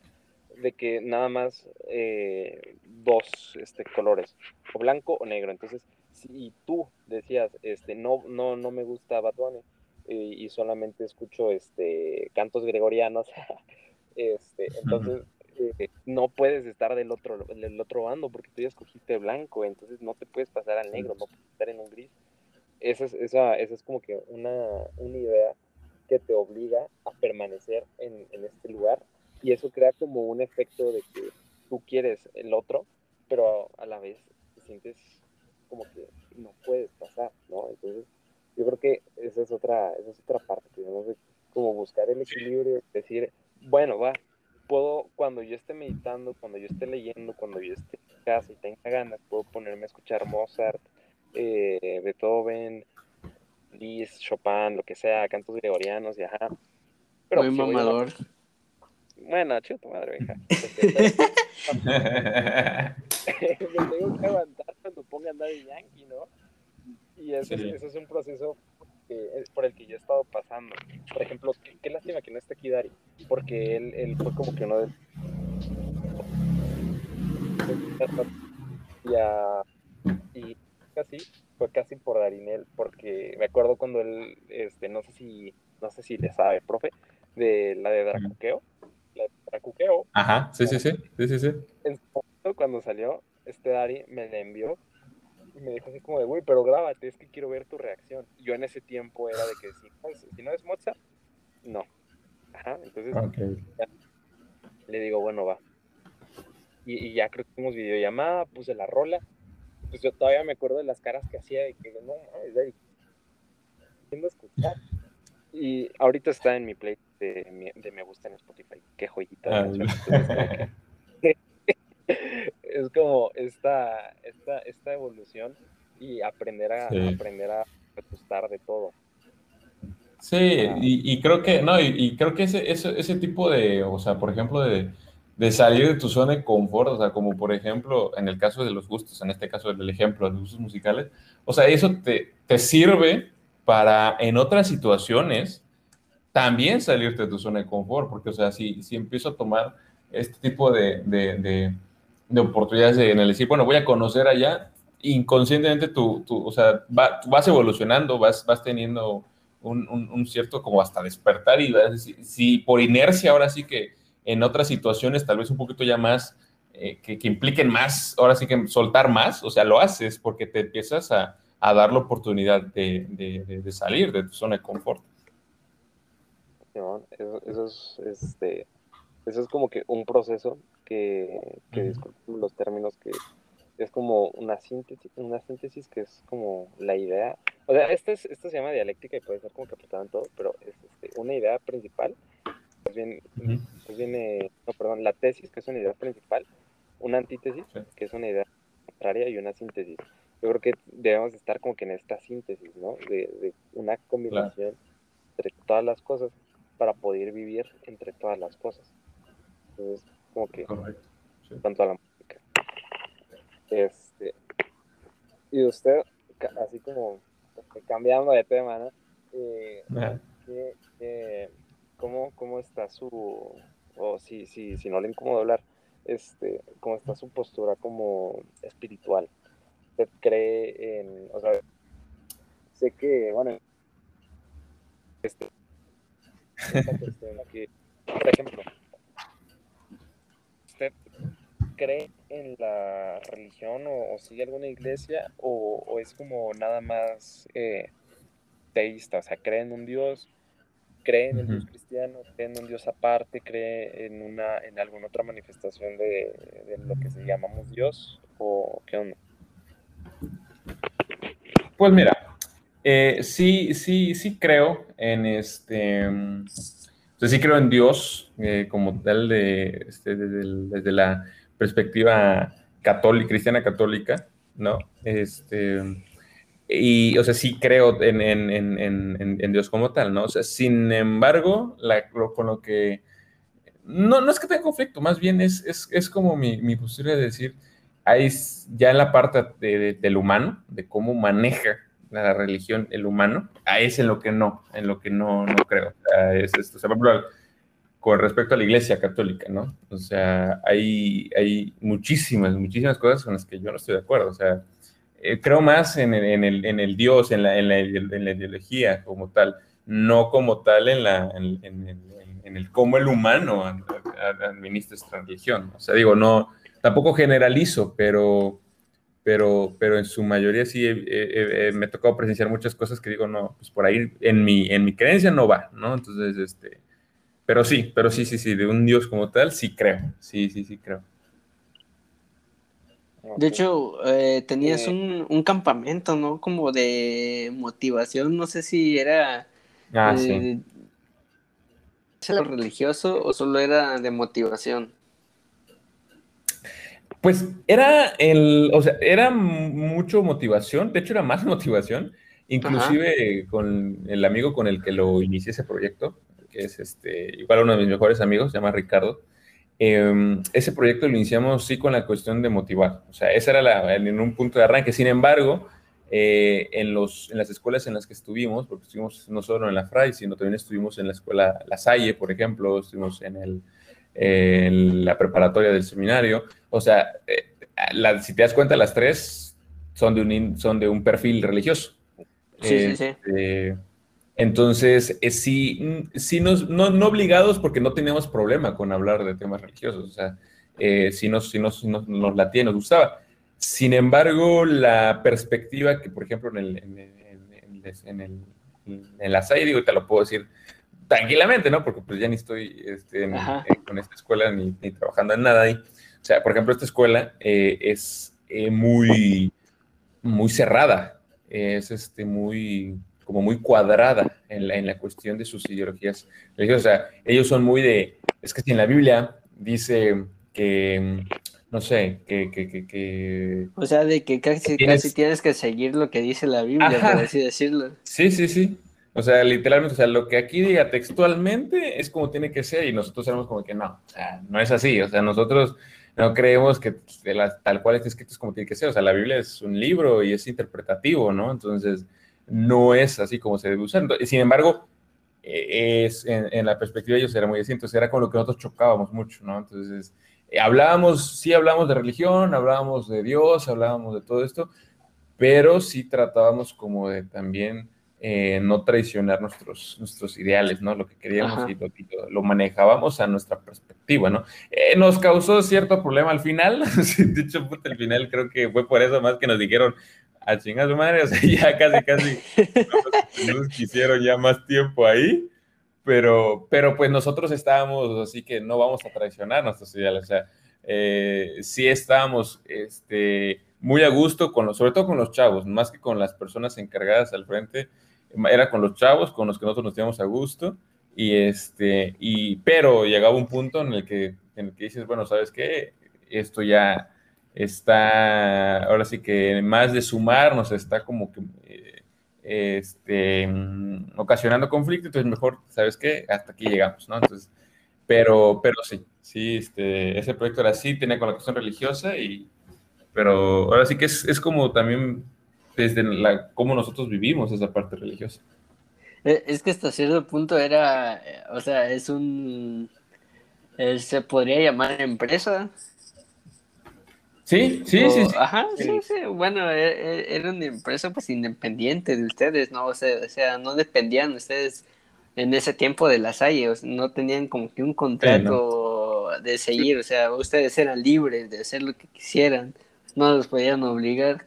de que nada más eh, dos este, colores, o blanco o negro. Entonces, si tú decías, este, no, no, no me gusta Bad y, solamente escucho este cantos gregorianos, este, entonces eh, no puedes estar del otro, del otro bando porque tú ya escogiste blanco, entonces no te puedes pasar al negro, no puedes estar en un gris. Esa es, esa, esa es como que una, una idea que te obliga a permanecer en, en este lugar y eso crea como un efecto de que tú quieres el otro, pero a la vez te sientes como que no puedes pasar, ¿no? Entonces, yo creo que esa es otra, esa es otra parte, tenemos de como buscar el equilibrio, decir, bueno, va, puedo, cuando yo esté meditando, cuando yo esté leyendo, cuando yo esté en casa y tenga ganas, puedo ponerme a escuchar Mozart, eh, Beethoven, Liszt, Chopin, lo que sea, cantos gregorianos y ajá. Pero Muy mamador. Bueno, chuta madre, hija. Me tengo que aguantar cuando ponga andar de Yankee, ¿no? Y ese, es un proceso por el que yo he estado pasando. Por ejemplo, qué, lástima que no esté aquí Dari, porque él, él fue como que uno de... Y, y casi, fue casi por Darinel, porque me acuerdo cuando él, este, no sé si, no sé si le sabe, profe, de la de Dracuqueo. La de Dracuqueo. Ajá, sí, sí, sí, sí, sí, sí. En su momento, cuando salió, este Dari me la envió y me dijo así como de, güey, pero grábate, es que quiero ver tu reacción. Yo en ese tiempo era de que si, no es Mozart, no. Ajá, entonces le digo, bueno, va. Y, ya creo que hicimos videollamada, puse la rola. Pues yo todavía me acuerdo de las caras que hacía de que no, mames, de escuchar. Y ahorita está en mi play de, de me gusta en Spotify. Qué joyita. Ah, es como esta, esta, esta evolución y aprender a, aprender a gustar de todo. Sí, y, creo que, no, y, creo que ese, ese, ese, tipo de, o sea, por ejemplo, de, de, salir de tu zona de confort, o sea, como por ejemplo, en el caso de los gustos, en este caso del ejemplo de los gustos musicales, o sea, eso te, te sirve para en otras situaciones también salirte de tu zona de confort, porque, o sea, si, si empiezo a tomar este tipo de, de de oportunidades en el decir, bueno, voy a conocer allá, inconscientemente tú, tú o sea, vas evolucionando, vas, vas teniendo un, un, cierto como hasta despertar y si, si, por inercia ahora sí que en otras situaciones tal vez un poquito ya más eh, que, impliquen más, ahora sí que soltar más, o sea, lo haces porque te empiezas a, dar la oportunidad de, salir de tu zona de confort. Eso, es, este, eso es como que un proceso que, que los términos que es como una síntesis, una síntesis que es como la idea, o sea, esto, es, esto se llama dialéctica y puede ser como que aplicado en todo, pero es este, una idea principal, pues viene, pues viene, no, perdón, la tesis, que es una idea principal, una antítesis, que es una idea contraria, y una síntesis. Yo creo que debemos estar como que en esta síntesis, ¿no? De, una combinación entre todas las cosas para poder vivir entre todas las cosas. Entonces, como que, tanto a la este, y usted, así como cambiando de tema, ¿no? Eh, cómo, ¿Cómo está su, o si, si, si no le incomoda hablar, este, cómo está su postura como espiritual? ¿Usted cree en, o sea, sé que, bueno, este, por ejemplo, usted cree en la religión o, sigue alguna iglesia o, es como nada más eh, teísta, o sea, cree en un Dios, cree en el Dios cristiano, cree en un Dios aparte, cree en una en alguna otra manifestación de, lo que se llamamos Dios o qué onda. Pues mira, eh, sí, sí, sí creo en este, sí creo en Dios eh, como tal de, este, desde la perspectiva católica, cristiana católica, ¿no? Este, y, o sea, sí creo en, en, en, en, Dios como tal, ¿no? O sea, sin embargo, la, con lo que... No, no es que tenga conflicto, más bien es, es, es como mi, mi, postura de decir, hay ya en la parte del humano, de cómo maneja la religión el humano, ahí es en lo que no, en lo que no, no creo. Es esto. O sea, por ejemplo, con respecto a la iglesia católica, ¿no? O sea, hay, hay muchísimas, muchísimas cosas con las que yo no estoy de acuerdo. O sea, eh, creo más en el, en, el, en el, Dios, en la, en, la, en la, ideología como tal, no como tal en, la, en, el cómo el humano administra esta religión. O sea, digo, no, tampoco generalizo, pero, pero, pero en su mayoría sí me ha tocado presenciar muchas cosas que digo, no, pues por ahí en mi, en mi creencia no va, ¿no? Entonces, este pero sí, pero sí, sí, sí, de un Dios como tal, sí creo. Sí, sí, sí creo. De hecho, eh, tenías un, un, campamento, ¿no? Como de motivación, no sé si era... Ah, eh, sí. religioso o solo era de motivación? Pues era el, o sea, era mucho motivación, de hecho era más motivación, inclusive con el amigo con el que lo inicié ese proyecto, que es este, igual uno de mis mejores amigos, se llama Ricardo. Em, ese proyecto lo iniciamos sí con la cuestión de motivar, o sea, ese era la, en un punto de arranque. Sin embargo, eh, en, los, en las escuelas en las que estuvimos, porque estuvimos no solo en la FRAI, sino también estuvimos en la escuela La Salle, por ejemplo, estuvimos en, el, en la preparatoria del seminario, o sea, eh, si te das cuenta, las tres son de un, son de un perfil religioso. Sí, sí, sí. Este, entonces, eh, sí, sí nos, no, no, obligados porque no teníamos problema con hablar de temas religiosos, o sea, eh, sí, nos, sí nos, nos, nos latía, nos gustaba. Sin embargo, la perspectiva que, por ejemplo, en el, en, en, el, en la SAI, digo, te lo puedo decir tranquilamente, ¿no? Porque pues ya ni estoy este, con esta escuela ni, ni, trabajando en nada ahí. O sea, por ejemplo, esta escuela eh, es eh, muy, muy cerrada, es este, muy como muy cuadrada en la, en la cuestión de sus ideologías religiosas. O sea, ellos son muy de, es que si en la Biblia dice que, no sé, que... que, que, o sea, de que casi tienes, casi tienes que seguir lo que dice la Biblia, por así decirlo. Sí, sí, sí. O sea, literalmente, o sea, lo que aquí diga textualmente es como tiene que ser y nosotros sabemos como que no, o sea, no es así. O sea, nosotros no creemos que tal cual está escrito es como tiene que ser. O sea, la Biblia es un libro y es interpretativo, ¿no? Entonces, no es así como se debe usar. Sin embargo, eh, es, en, la perspectiva de ellos era muy distinto, era con lo que nosotros chocábamos mucho, ¿no? Entonces, eh, hablábamos, sí hablábamos de religión, hablábamos de Dios, hablábamos de todo esto, pero sí tratábamos como de también eh, no traicionar nuestros, nuestros ideales, ¿no? Lo que queríamos y lo, manejábamos a nuestra perspectiva, ¿no? Eh, nos causó cierto problema al final, de hecho, puta, al final creo que fue por eso más que nos dijeron, a chingar su madre, o sea, ya casi, casi nos quisieron ya más tiempo ahí, pero, pero pues nosotros estábamos, así que no vamos a traicionar nuestros ideales, o sea, eh, sí estábamos, este, muy a gusto, con los, sobre todo con los chavos, más que con las personas encargadas al frente, era con los chavos con los que nosotros nos teníamos a gusto, y este, y, pero llegaba un punto en el que, en el que dices, bueno, ¿sabes qué? Esto ya está, ahora sí que más de sumar, nos está como que eh, este, ocasionando conflicto, entonces mejor, ¿sabes qué? Hasta aquí llegamos, ¿no? Entonces, pero, pero sí, sí, este, ese proyecto era así, tenía con la cuestión religiosa y, pero ahora sí que es, es como también desde la, cómo nosotros vivimos esa parte religiosa. E, es que hasta cierto punto era, o sea, es un, eh, se podría llamar empresa. Sí, sí, sí, Ajá, sí, sí. Bueno, e, e, era una empresa pues independiente de ustedes, ¿no? O sea, o sea no dependían ustedes en ese tiempo de las Salle, no tenían como que un contrato de seguir, o sea, ustedes eran libres de hacer lo que quisieran no los podían obligar.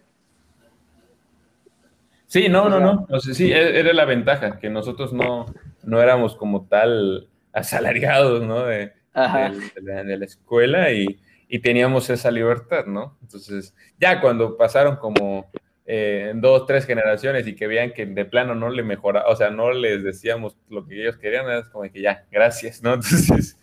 Sí, no, no, no. O sí, e-, era la ventaja, que nosotros no, no éramos como tal asalariados, ¿no? De, de, la, escuela y, teníamos esa libertad, ¿no? Entonces, ya cuando pasaron como eh, dos, tres generaciones y que veían que de plano no le mejoraba, o sea, no les decíamos lo que ellos querían, era como que ya, gracias, ¿no? Entonces,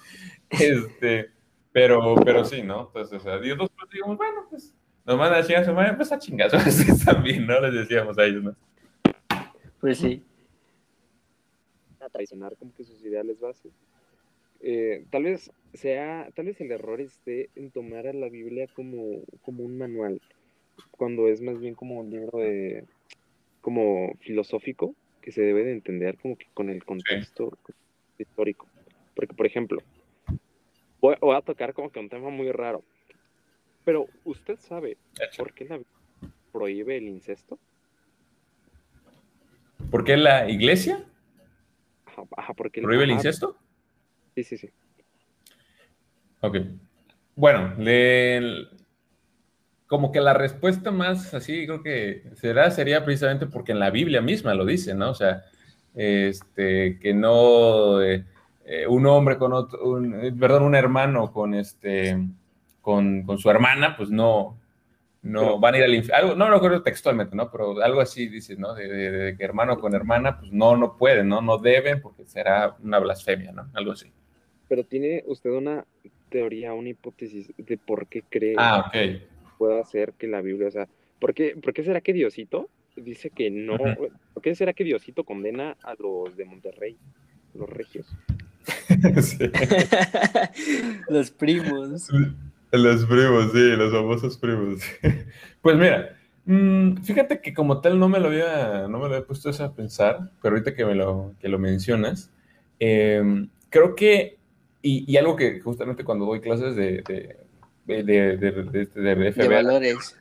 este, pero, pero sí, ¿no? Entonces, o sea, nosotros digamos, bueno, pues nos mandan a chingar a su madre, pues a chingar también, ¿no? Les decíamos a ellos, ¿no? Pues sí. A traicionar como que sus ideales básicos. Eh, tal vez sea, tal vez el error esté en tomar a la Biblia como, como un manual, cuando es más bien como un libro de, como filosófico, que se debe de entender como que con el contexto histórico. Porque, por ejemplo, voy, voy, a tocar como que un tema muy raro, pero, ¿usted sabe por qué la prohíbe el incesto? ¿Por qué la iglesia? Ajá, porque ¿Prohíbe el incesto? Sí, sí, sí. Ok. Bueno, como que la respuesta más así creo que será, sería precisamente porque en la Biblia misma lo dice, ¿no? O sea, este, que no eh, eh, un hombre con otro, perdón, un hermano con este con, su hermana, pues no, no van a ir al infierno. No lo recuerdo textualmente, ¿no? Pero algo así dice, ¿no? De, que hermano con hermana, pues no, no pueden, ¿no? No deben porque será una blasfemia, ¿no? Algo así. Pero tiene usted una teoría, una hipótesis de por qué cree ah, okay. puede hacer que la Biblia, o sea, ¿por qué, ¿por qué será que Diosito dice que no? ¿Por qué será que Diosito condena a los de Monterrey, los regios? los primos. Los primos, sí, los famosos primos. Pues mira, mm, fíjate que como tal no me lo había, no me lo había puesto eso a pensar, pero ahorita que me lo, que lo mencionas, em, creo que, y, algo que justamente cuando doy clases de, de, de, de, de valores.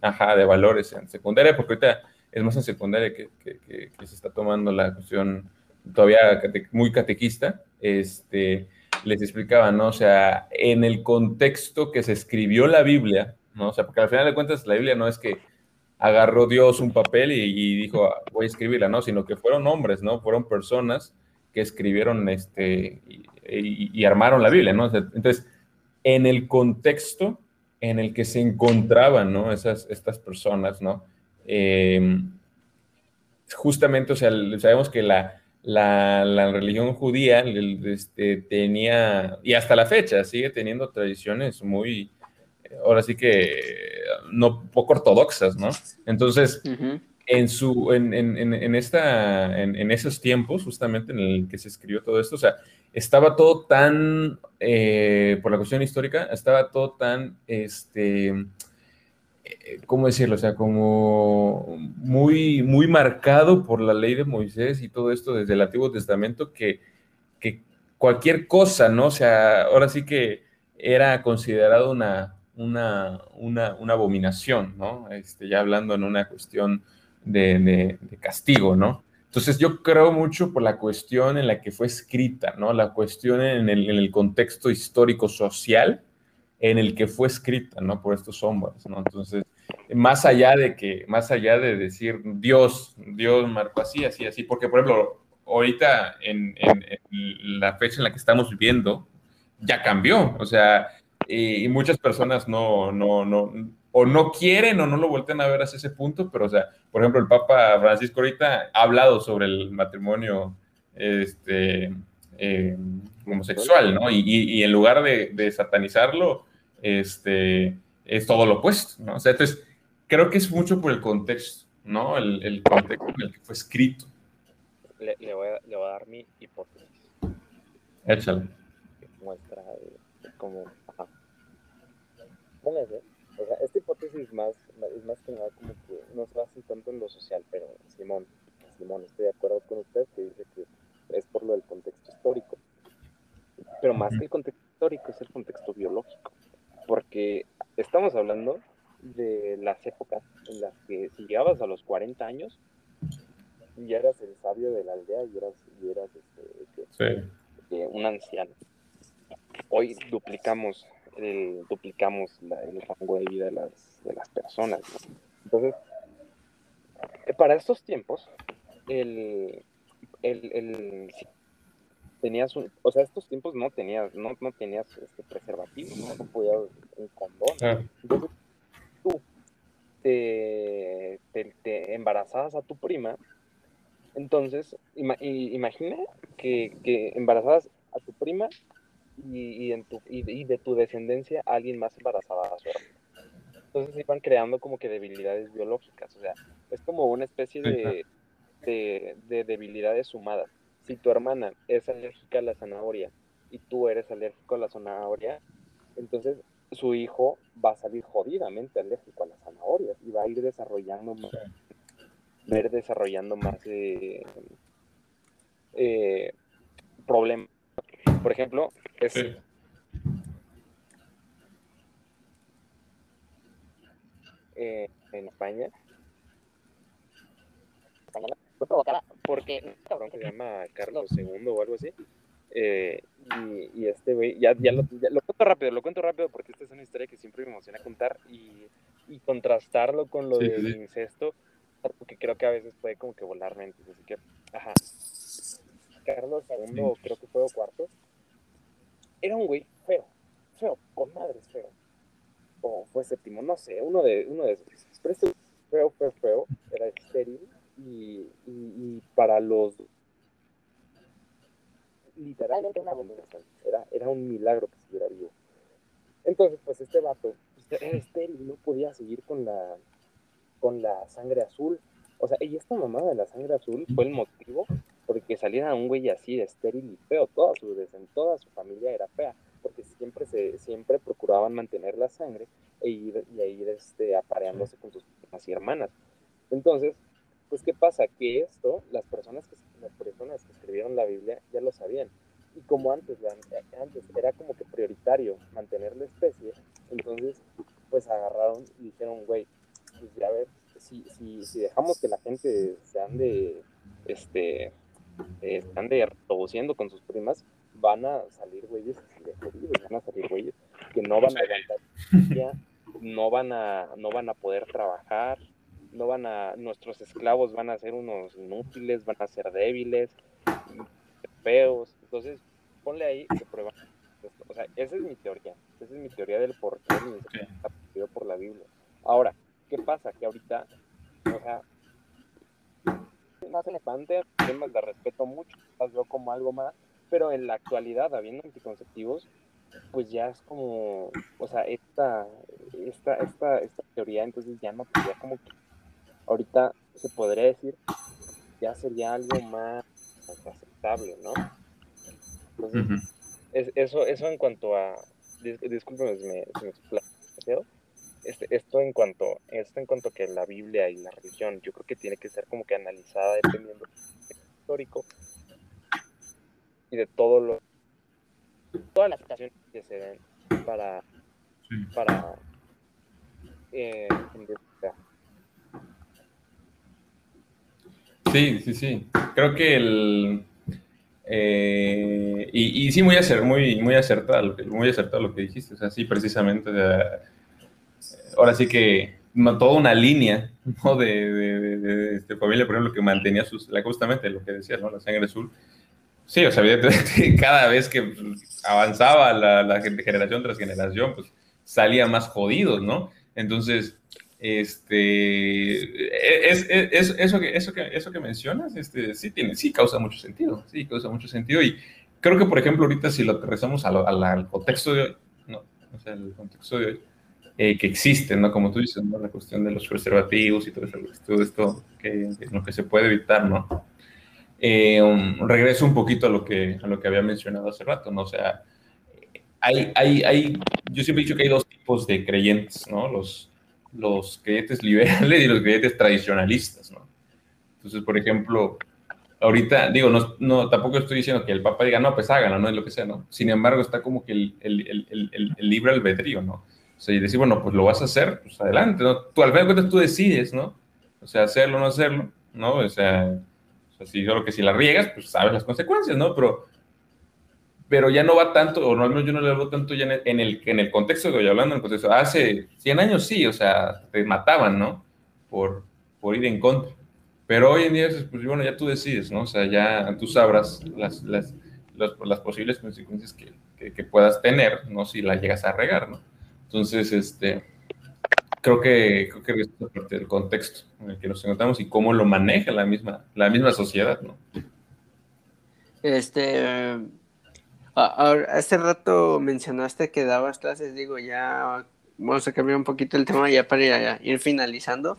ajá, de valores en secundaria, porque ahorita es más en secundaria que, que, que se está tomando la cuestión todavía muy catequista, este les explicaba, ¿no? O sea, en el contexto que se escribió la Biblia, ¿no? O sea, porque al final de cuentas la Biblia no es que agarró Dios un papel y, dijo, ah, voy a escribirla, ¿no? Sino que fueron hombres, ¿no? Fueron personas que escribieron este y, armaron la Biblia, ¿no? entonces, en el contexto en el que se encontraban, ¿no? Esas, estas personas, ¿no? Em, justamente, o sea, sabemos que la, la, religión judía este, tenía, y hasta la fecha, sigue teniendo tradiciones muy, ahora sí que no poco ortodoxas, ¿no? Entonces, en, su, en, en, en esta, en, esos tiempos, justamente en el que se escribió todo esto, o sea, estaba todo tan, eh, por la cuestión histórica, estaba todo tan, este, ¿cómo decirlo? O sea, como muy, muy marcado por la ley de Moisés y todo esto desde el Antiguo Testamento, que, cualquier cosa, ¿no? O sea, ahora sí que era considerado una, una, una, abominación, ¿no? Este, ya hablando en una cuestión de, castigo, ¿no? Entonces yo creo mucho por la cuestión en la que fue escrita, ¿no? La cuestión en el, en el contexto histórico social en el que fue escrita, ¿no? Por estos hombres, ¿no? Entonces, más allá de que, más allá de decir Dios, Dios marcó así, así, así, porque por ejemplo, ahorita en, la fecha en la que estamos viviendo, ya cambió, o sea, y, muchas personas no, no, no, o no quieren o no lo vuelten a ver hacia ese punto, pero o sea, por ejemplo, el Papa Francisco ahorita ha hablado sobre el matrimonio, este, eh, homosexual, ¿no? Y, en lugar de, de satanizarlo, este, es todo lo opuesto, ¿no? O sea, entonces, creo que es mucho por el contexto, ¿no? El, el contexto en el que fue escrito. Le, le, voy, a, le voy, a, dar mi hipótesis. Échale. Muestra como... Ajá. Póngase. O sea, esta hipótesis es más, es más que nada como que no se basa tanto en lo social, pero Simón, Simón, estoy de acuerdo con usted que dice que es por lo del contexto histórico. Pero más que el contexto histórico es el contexto biológico. Porque estamos hablando de las épocas en las que si llegabas a los 40 años, ya eras el sabio de la aldea y eras, y eras este, eh, un anciano. Hoy duplicamos el, duplicamos el rango de vida de las, de las personas. Entonces, para estos tiempos, el, el, el tenías un, o sea, estos tiempos no tenías, no, no tenías este preservativo, no, podías un condón. Ah. Entonces, tú te, te, embarazabas a tu prima, entonces, imagina que, que embarazabas a tu prima y, y, en tu, y, de, tu descendencia alguien más embarazaba a su hermana. Entonces iban creando como que debilidades biológicas, o sea, es como una especie de, de, de debilidades sumadas si tu hermana es alérgica a la zanahoria y tú eres alérgico a la zanahoria, entonces su hijo va a salir jodidamente alérgico a las zanahorias y va a ir desarrollando más, va a ir desarrollando más eh, eh, problemas. Por ejemplo, es, eh, en España, fue provocada porque cabrón que se llama Carlos II o algo así. Eh, y, y, este güey, ya, ya, lo, lo, cuento rápido, lo cuento rápido porque esta es una historia que siempre me emociona contar y, y contrastarlo con lo del incesto, porque creo que a veces puede como que volar mentes, así que, ajá. Carlos II, creo que fue o cuarto, era un güey feo, feo, con madres feo. O fue séptimo, no sé, uno de, uno de esos. Pero este feo, feo, feo, era estéril y, y, para los literalmente una era, era un milagro que estuviera vivo. Entonces, pues este vato estéril y no podía seguir con la, con la sangre azul. O sea, y esta mamada de la sangre azul fue el motivo porque saliera un güey así de estéril y feo. Toda su, en toda su familia era fea, porque siempre, se, siempre procuraban mantener la sangre e ir, y ir este, apareándose con sus y hermanas. Entonces, pues, ¿qué pasa? Que esto, las personas que, las personas que escribieron la Biblia ya lo sabían. Y como antes, antes era como que prioritario mantener la especie, entonces, pues agarraron y dijeron, güey, pues ya ver, si, si, si dejamos que la gente se ande, este, eh, ande reproduciendo con sus primas, van a salir güeyes van a salir güeyes que no van a aguantar, no van a, no van a poder trabajar, no van a, nuestros esclavos van a ser unos inútiles, van a ser débiles, feos. Entonces, ponle ahí que prueba O sea, esa es mi teoría. Esa es mi teoría del por qué está por la Biblia. Ahora, ¿qué pasa? Que ahorita, o sea, más elefante, temas la respeto mucho, las veo como algo más, pero en la actualidad, habiendo anticonceptivos, pues ya es como, o sea, esta, esta, esta, esta teoría entonces ya no podría como que ahorita se podría decir ya sería algo más aceptable, ¿no? Entonces, eso, eso en cuanto a, discúlpeme si me, si este, esto en cuanto, esto en cuanto que la Biblia y la religión, yo creo que tiene que ser como que analizada dependiendo del histórico y de todo lo, todas las situaciones que se den para, para eh, Sí, sí, sí. Creo que el... Eh, y, sí, muy, muy, acertado, muy acertado lo que dijiste. O sea, sí, precisamente. ahora sí que toda una línea ¿no? de, de, este, familia, por ejemplo, que mantenía sus, justamente lo que decía, ¿no? la sangre azul. Sí, o sea, evidentemente cada vez que avanzaba la, la generación tras generación, pues salía más jodidos, ¿no? Entonces, este, es, es, eso, que, eso, que, eso que mencionas, este, sí, tiene, sí causa mucho sentido, sí causa mucho sentido. Y creo que, por ejemplo, ahorita si lo aterrizamos al contexto de hoy, no, o sea, el contexto de hoy, eh, que existe, ¿no? Como tú dices, ¿no? La cuestión de los preservativos y todo, esto que, lo que se puede evitar, ¿no? Eh, um, regreso un poquito a lo, que, a lo que había mencionado hace rato, ¿no? O sea, hay, hay, hay, yo siempre he dicho que hay dos tipos de creyentes, ¿no? Los, los creyentes liberales y los creyentes tradicionalistas, ¿no? Entonces, por ejemplo, ahorita, digo, no, no, tampoco estoy diciendo que el Papa diga, no, pues háganlo, no es lo que sea, ¿no? Sin embargo, está como que el, el, el, el libre albedrío, ¿no? O sea, y decir, bueno, pues lo vas a hacer, pues adelante, ¿no? Tú, al final de tú decides, ¿no? O sea, hacerlo o no hacerlo, ¿no? O sea, o sea si, solo que si la riegas, pues sabes las consecuencias, ¿no? Pero pero ya no va tanto, o no, al menos yo no le hablo tanto ya en el, en el contexto que voy hablando, en el contexto, hace 100 años sí, o sea, te mataban, ¿no? Por, por ir en contra. Pero hoy en día, pues bueno, ya tú decides, ¿no? O sea, ya tú sabrás las, las, las, posibles consecuencias que, que, puedas tener, ¿no? Si la llegas a regar, ¿no? Entonces, este, creo que, creo que es parte del contexto en el que nos encontramos y cómo lo maneja la misma, la misma sociedad, ¿no? Este, Ahora, hace rato mencionaste que dabas clases, digo, ya vamos a cambiar un poquito el tema ya para ir finalizando.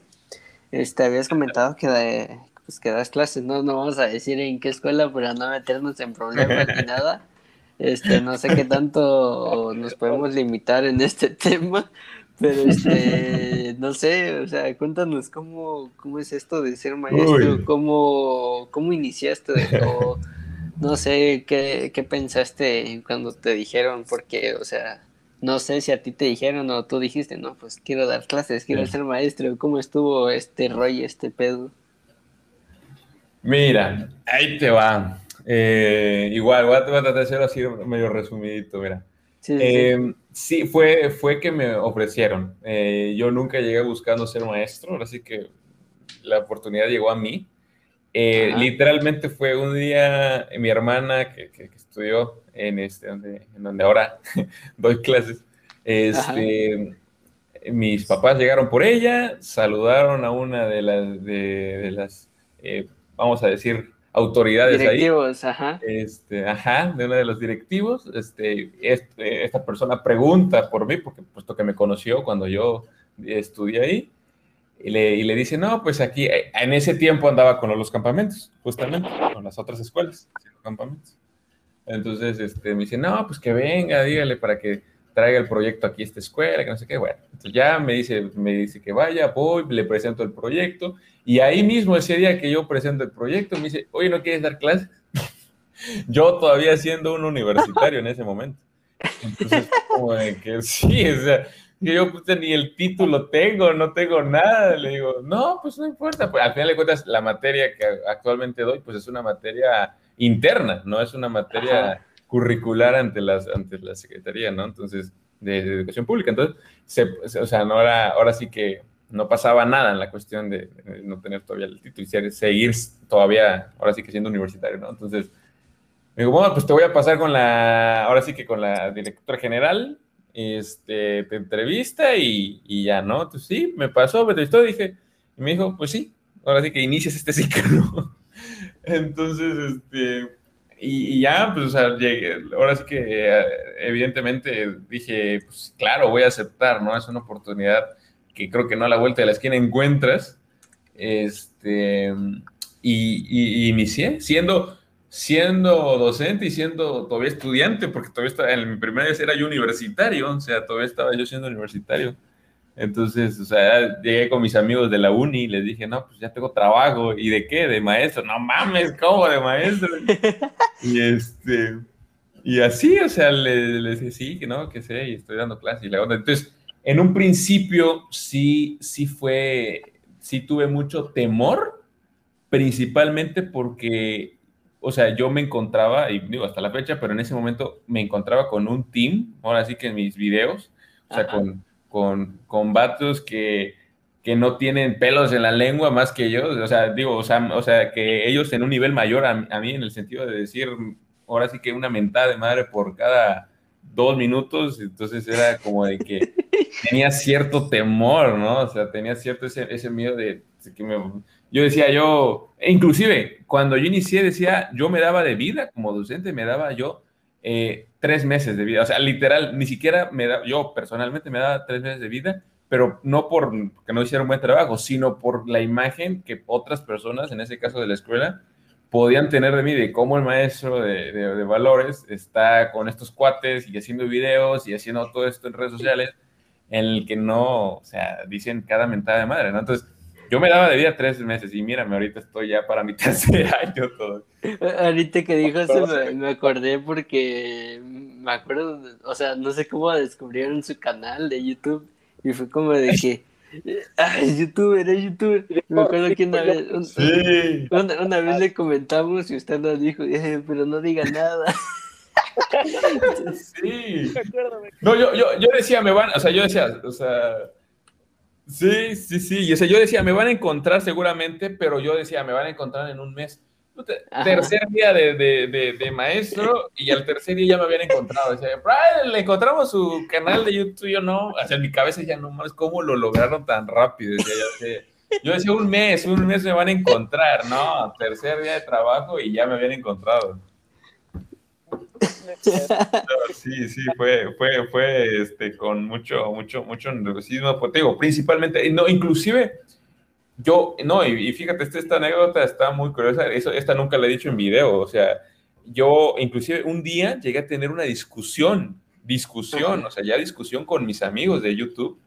Este, habías comentado que, pues, que das clases, ¿no? No vamos a decir en qué escuela para no meternos en problemas ni nada. Este, no sé qué tanto nos podemos limitar en este tema, pero este, no sé, o sea, cuéntanos cómo, cómo es esto de ser maestro, cómo, cómo iniciaste o no sé qué, qué pensaste cuando te dijeron, porque, o sea, no sé si a ti te dijeron o tú dijiste, no, pues quiero dar clases, quiero ser maestro. ¿Cómo estuvo este rollo, este pedo? Mira, ahí te va. Eh, igual, voy a, tratar de hacerlo así medio resumidito, mira. Sí, sí. Eh, fue, fue que me ofrecieron. Eh, yo nunca llegué buscando ser maestro, así que la oportunidad llegó a mí. Eh, literalmente fue un día, mi hermana que, estudió en, este, donde, en donde ahora doy clases, este, mis papás llegaron por ella, saludaron a una de las, de, las eh, vamos a decir, autoridades directivos, ahí. Ajá. Este, ajá, de uno de los directivos. Este, este, esta persona pregunta por mí, porque puesto que me conoció cuando yo estudié ahí. Y le, dice, no, pues aquí, eh, en ese tiempo andaba con los campamentos, justamente, con las otras escuelas, campamentos. Entonces, este, me dice, no, pues que venga, dígale para que traiga el proyecto aquí a esta escuela, que no sé qué, bueno. Entonces ya me dice, me dice que vaya, voy, le presento el proyecto, y ahí mismo, ese día que yo presento el proyecto, me dice, oye, ¿no quieres dar clases? yo todavía siendo un universitario en ese momento. Entonces, como de que sí, o sea, que yo pues, ni el título tengo, no tengo nada. Le digo, no, pues no importa. Pues, al final de cuentas, la materia que actualmente doy, pues es una materia interna, no es una materia curricular ante, las, ante la Secretaría, ¿no? Entonces, de, Educación Pública. Entonces, o sea, no era, ahora sí que no pasaba nada en la cuestión de, no tener todavía el título y seguir todavía, ahora sí que siendo universitario, ¿no? Entonces, me digo, bueno, pues te voy a pasar con la, ahora sí que con la directora general este, te entrevista y, y ya, ¿no? Entonces sí, me pasó, me entrevistó, dije, y me dijo, pues sí, ahora sí que inicias este ciclo. Entonces, este, y, ya, pues, o sea, llegué, ahora sí que evidentemente dije, pues claro, voy a aceptar, ¿no? Es una oportunidad que creo que no a la vuelta de la esquina encuentras. Este, y, y inicié siendo siendo docente y siendo todavía estudiante, porque todavía estaba, en mi primera vez era yo universitario, o sea, todavía estaba yo siendo universitario. Entonces, o sea, llegué con mis amigos de la uni y les dije, no, pues ya tengo trabajo. ¿Y de qué? De maestro. No mames, ¿cómo de maestro? y este, y así, o sea, les, dije, sí, que no, que sé, y estoy dando clases y la onda. Entonces, en un principio sí, sí fue, sí tuve mucho temor principalmente porque, o sea, yo me encontraba, y digo hasta la fecha, pero en ese momento me encontraba con un team, ahora sí que en mis videos, o sea, con, con, con vatos que, que no tienen pelos en la lengua más que yo, o sea, digo, o sea, o sea que ellos en un nivel mayor a, a mí en el sentido de decir, ahora sí que una mentada de madre por cada dos minutos, entonces era como de que tenía cierto temor, ¿no? O sea, tenía cierto ese, ese miedo de, que me... Yo decía, yo, e inclusive cuando yo inicié decía, yo me daba de vida como docente, me daba yo eh, tres meses de vida, o sea, literal, ni siquiera me da, yo personalmente me daba tres meses de vida, pero no por que no hiciera un buen trabajo, sino por la imagen que otras personas, en ese caso de la escuela, podían tener de mí, de cómo el maestro de, de, valores está con estos cuates y haciendo videos y haciendo todo esto en redes sociales, en el que no, o sea, dicen cada mentada de madre, ¿no? Entonces, yo me daba de vida tres meses y mírame, ahorita estoy ya para mi tercer año todo. Ahorita que dijo eso me, me, acordé porque me acuerdo, o sea, no sé cómo descubrieron su canal de YouTube y fue como de que Ay, youtuber, es youtuber. Me acuerdo que una vez, una, vez le comentamos y usted nos dijo, eh, pero no diga nada. Sí. No, yo, yo, yo decía, me van, o sea, yo decía, o sea, sí, sí, sí, y o sea, yo decía, me van a encontrar seguramente, pero yo decía, me van a encontrar en un mes. Tercer día de, de, de, maestro y al tercer día ya me habían encontrado. Le encontramos su canal de YouTube. Yo no, o sea, en mi cabeza ya no más, ¿cómo lo lograron tan rápido? yo decía, un mes, un mes me van a encontrar. No, tercer día de trabajo y ya me habían encontrado. Sí, sí, fue, fue, fue este, con mucho, mucho, mucho nerviosismo. Pues, digo, principalmente, no, inclusive yo, no, y, fíjate, esta, esta, anécdota está muy curiosa, eso, esta nunca la he dicho en video, o sea, yo inclusive un día llegué a tener una discusión, discusión, o sea, ya discusión con mis amigos de YouTube,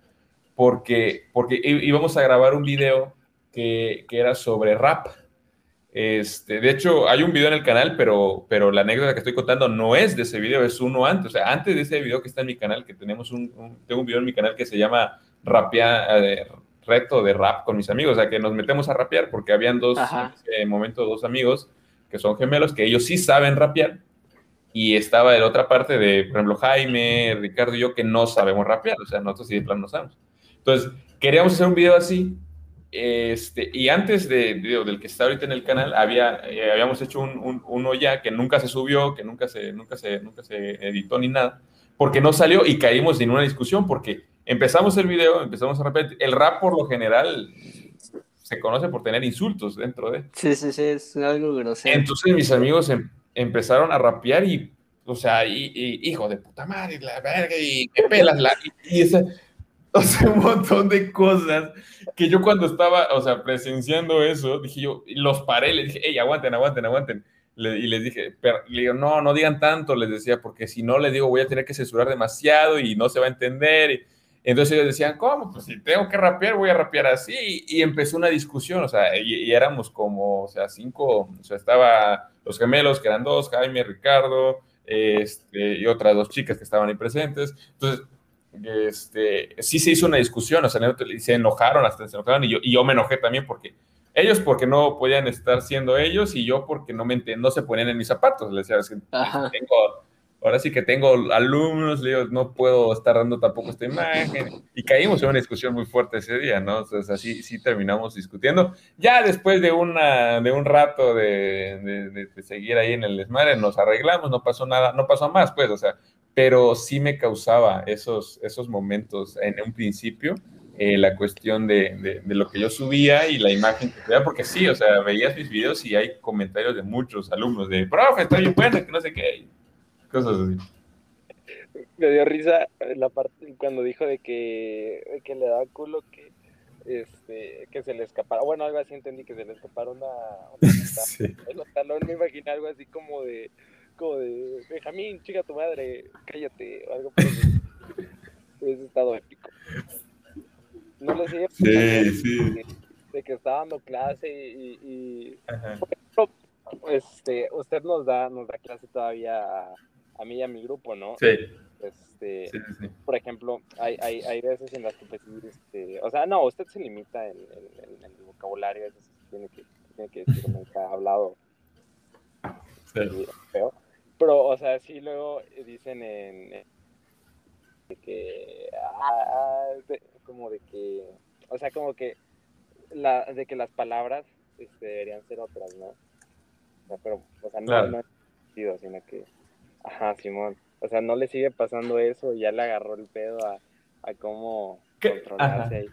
porque, porque íbamos a grabar un video que, que era sobre rap. Este, de hecho, hay un video en el canal, pero, pero la anécdota que estoy contando no es de ese video, es uno antes. O sea, antes de ese video que está en mi canal, que tenemos un, tengo un video en mi canal que se llama Rapia, eh, reto de rap con mis amigos, o sea, que nos metemos a rapear porque habían dos, en momento, dos amigos que son gemelos, que ellos sí saben rapear, y estaba de la otra parte de, por ejemplo, Jaime, Ricardo y yo, que no sabemos rapear, o sea, nosotros sí de plano no sabemos. Entonces, queríamos hacer un video así, este, y antes de, del que está ahorita en el canal, había, eh, habíamos hecho un, uno ya que nunca se subió, que nunca se, nunca, se, nunca se editó ni nada, porque no salió y caímos en una discusión porque empezamos el video, empezamos a repetir. El rap, por lo general, se conoce por tener insultos dentro de. Sí, sí, sí, es algo grosero. Entonces mis amigos em, empezaron a rapear y, o sea, y, hijo de puta madre, la verga, y me pelas la. Y, esa, o sea, un montón de cosas que yo cuando estaba, o sea, presenciando eso, dije yo, los paré, les dije, hey, aguanten, aguanten, aguanten. y les dije, pero, le digo, no, no digan tanto, les decía, porque si no, les digo, voy a tener que censurar demasiado y no se va a entender. Entonces ellos decían, ¿cómo? Pues si tengo que rapear, voy a rapear así. Y, empezó una discusión, o sea, y, éramos como, o sea, cinco, o sea, estaba los gemelos, que eran dos, Jaime, Ricardo, este, y otras dos chicas que estaban ahí presentes. Entonces, este, sí se hizo una discusión, o sea, se enojaron, hasta se enojaron, y yo, y yo me enojé también porque ellos porque no podían estar siendo ellos y yo porque no, me, no se ponían en mis zapatos. Les decía, tengo ahora sí que tengo alumnos, digo, no puedo estar dando tampoco esta imagen. Y caímos en una discusión muy fuerte ese día, ¿no? Entonces así sí terminamos discutiendo. Ya después de, una, de un rato de, de, seguir ahí en el desmadre, nos arreglamos, no pasó nada, no pasó más, pues, o sea, pero sí me causaba esos, esos momentos en un principio. Eh, la cuestión de, de, lo que yo subía y la imagen que veía, porque sí, o sea, veías mis videos y hay comentarios de muchos alumnos de, profe, estoy bien bueno, que no sé qué, cosas así. Me dio risa la parte cuando dijo de que, que le daba culo que este que se le escapara, bueno, algo así entendí que se le escapara una, una me imaginé algo así como de como de Benjamín, chica tu madre, cállate, o algo por Hubiese estado épico. No le sé sí, sí. De, que estaba dando clase y, y este, usted nos da, nos da clase todavía a mí y a mi grupo, ¿no? Sí. Este, Por ejemplo, hay, hay, hay veces en las que, pues, este, o sea, no, usted se limita en, el vocabulario, a veces tiene que tiene que decir, nunca ha hablado feo. Pero, o sea, sí luego dicen en, de que, ah, como de que, o sea, como que, la, de que las palabras este, deberían ser otras, ¿no? O sea, pero, o sea, no, no es sentido, sino que, ajá, Simón, o sea, no le sigue pasando eso y ya le agarró el pedo a, a cómo controlarse ahí.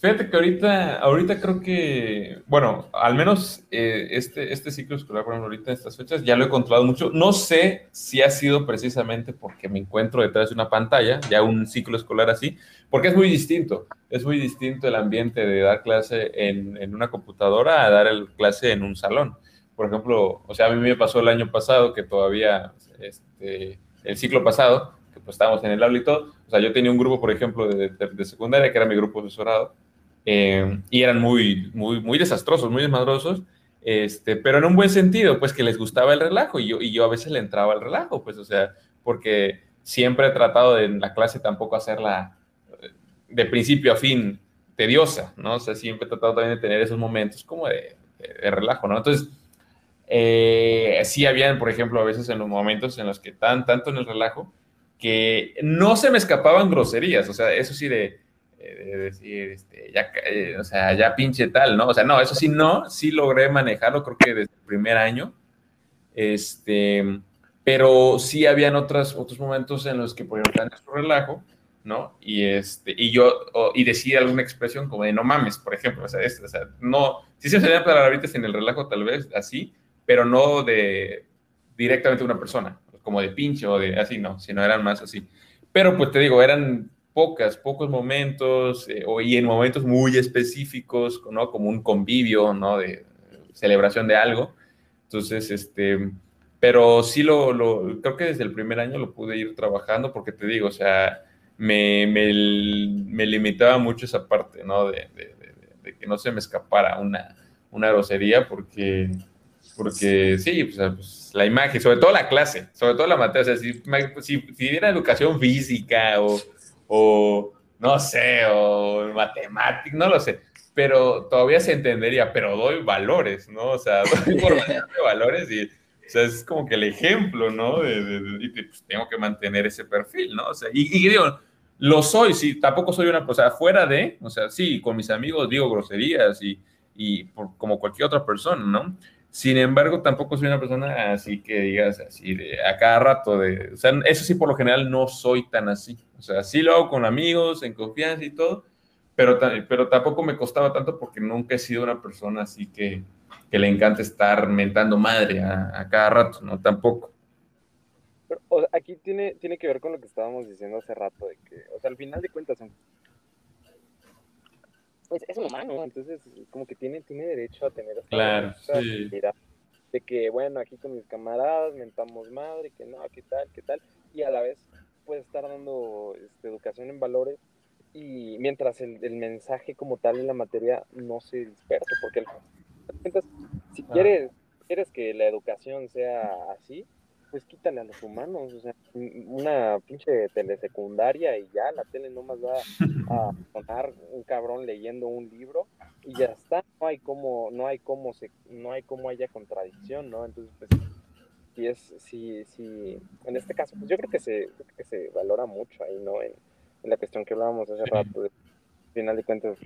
Fíjate que ahorita, ahorita creo que, bueno, al menos eh, este, este ciclo escolar, por ejemplo, ahorita en estas fechas, ya lo he controlado mucho. No sé si ha sido precisamente porque me encuentro detrás de una pantalla, ya un ciclo escolar así, porque es muy distinto. Es muy distinto el ambiente de dar clase en, en una computadora a dar el clase en un salón. Por ejemplo, o sea, a mí me pasó el año pasado que todavía, este, el ciclo pasado, que pues estábamos en el aula y todo, o sea, yo tenía un grupo, por ejemplo, de, de, de secundaria, que era mi grupo asesorado, eh, y eran muy, muy, muy desastrosos, muy desmadrosos, este, pero en un buen sentido, pues que les gustaba el relajo y yo, y yo a veces le entraba al relajo, pues, o sea, porque siempre he tratado de en la clase tampoco hacerla eh, de principio a fin tediosa, ¿no? O sea, siempre he tratado también de tener esos momentos como de, de, relajo, ¿no? Entonces, eh, sí habían, por ejemplo, a veces en los momentos en los que estaban tanto en el relajo, que no se me escapaban groserías, o sea, eso sí de, de decir, este, ya, eh, o sea, ya pinche tal, ¿no? O sea, no, eso sí no, sí logré manejarlo, creo que desde el primer año, este, pero sí habían otras, otros momentos en los que, ejemplo, en su relajo, ¿no? Y, este, y yo, o, y decía alguna expresión como de no mames, por ejemplo, o sea, este, o sea no, sí se usarían palabritas en el relajo tal vez, así, pero no de directamente una persona, como de pinche o de así, no, sino eran más así. Pero pues te digo, eran pocas, pocos momentos, eh, y en momentos muy específicos, ¿no? Como un convivio, ¿no? De celebración de algo. Entonces, este, pero sí lo, lo, creo que desde el primer año lo pude ir trabajando porque te digo, o sea, me, me, me limitaba mucho esa parte, ¿no? De, de, de, de, que no se me escapara una, una grosería porque, porque sí, pues, pues, la imagen, sobre todo la clase, sobre todo la materia, o sea, si, si, si educación física o o no sé, o matemático, no lo sé, pero todavía se entendería, pero doy valores, ¿no? O sea, doy por valores y, o sea, es como que el ejemplo, ¿no? De, de, de, y pues tengo que mantener ese perfil, ¿no? O sea, y, y digo, lo soy, sí, tampoco soy una, sea, fuera de, o sea, sí, con mis amigos digo groserías y, y por, como cualquier otra persona, ¿no? Sin embargo, tampoco soy una persona así que digas así de a cada rato de, o sea, eso sí por lo general no soy tan así. O sea, sí lo hago con amigos, en confianza y todo, pero, pero tampoco me costaba tanto porque nunca he sido una persona así que, que le encanta estar mentando madre a, a, cada rato, ¿no? Tampoco. Pero, aquí tiene, tiene que ver con lo que estábamos diciendo hace rato, de que, o sea, al final de cuentas pues es un humano, entonces como que tiene, tiene derecho a tener esta claro, sí. de que bueno, aquí con mis camaradas mentamos madre, que no, qué tal, qué tal, y a la vez puede estar dando este, educación en valores y mientras el, el, mensaje como tal en la materia no se disperse, porque entonces, si ah. quieres, quieres que la educación sea así, pues quítale a los humanos, o sea, una pinche telesecundaria y ya la tele nomás va a sonar un cabrón leyendo un libro y ya está, no hay como, no hay como se, no hay como haya contradicción, ¿no? Entonces, pues, si es, si, si, en este caso, pues yo creo que se, creo que se valora mucho ahí, ¿no? En, en, la cuestión que hablábamos hace rato, de, al final de cuentas,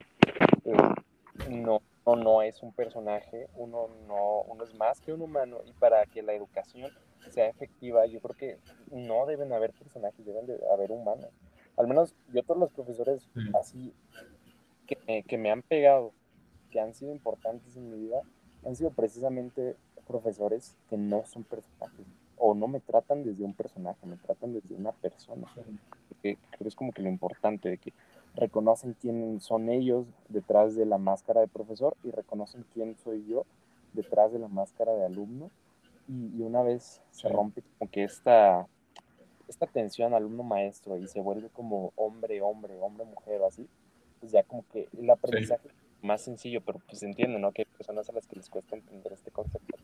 no, no, no es un personaje, uno no, uno es más que un humano y para que la educación sea efectiva, yo creo que no deben haber personajes, deben de haber humanos. Al menos yo todos los profesores así que, que me han pegado, que han sido importantes en mi vida, han sido precisamente profesores que no son personajes o no me tratan desde un personaje, me tratan desde una persona. Que creo es como que lo importante de que reconocen quién son ellos detrás de la máscara de profesor y reconocen quién soy yo detrás de la máscara de alumno y, y una vez se rompe como que esta, esta tensión alumno-maestro y se vuelve como hombre-hombre, hombre-mujer o así, pues ya como que el aprendizaje sí. es más sencillo, pero pues entiende, ¿no? Que hay personas a las que les cuesta entender este concepto.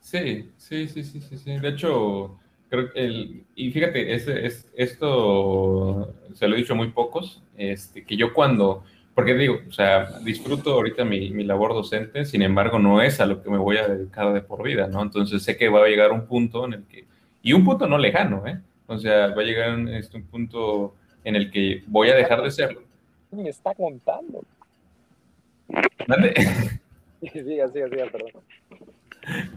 Sí, sí, sí, sí, sí, sí. De hecho, creo que el, y fíjate, es, es, esto se lo he dicho a muy pocos, este, que yo cuando, porque digo, o sea, disfruto ahorita mi, mi, labor docente, sin embargo, no es a lo que me voy a dedicar de por vida, ¿no? Entonces sé que va a llegar un punto en el que, y un punto no lejano, ¿eh? O sea, va a llegar un, este, un punto en el que voy a dejar de serlo. Me está contando. ¿Dónde? siga, siga, siga, perdón.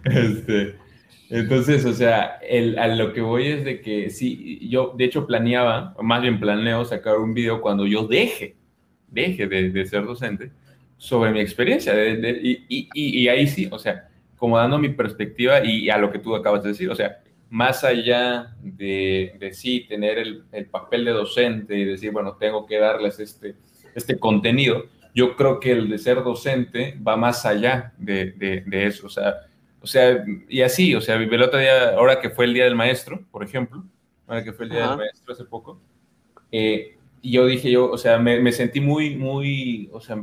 Este, entonces, o sea, el, a lo que voy es de que sí, yo de hecho planeaba, más bien planeo sacar un video cuando yo deje, deje de, de ser docente, sobre mi experiencia. De, de, y, y, y, ahí sí, o sea, como dando mi perspectiva y, a lo que tú acabas de decir, o sea, más allá de, de sí tener el, el, papel de docente y decir, bueno, tengo que darles este, este contenido, yo creo que el de ser docente va más allá de, eso, o sea, o sea, y así, o sea, el otro día, ahora que fue el Día del Maestro, por ejemplo, ahora que fue el Día Ajá. del Maestro hace poco, eh, y yo dije, yo, o sea, me, me, sentí muy, muy, o sea,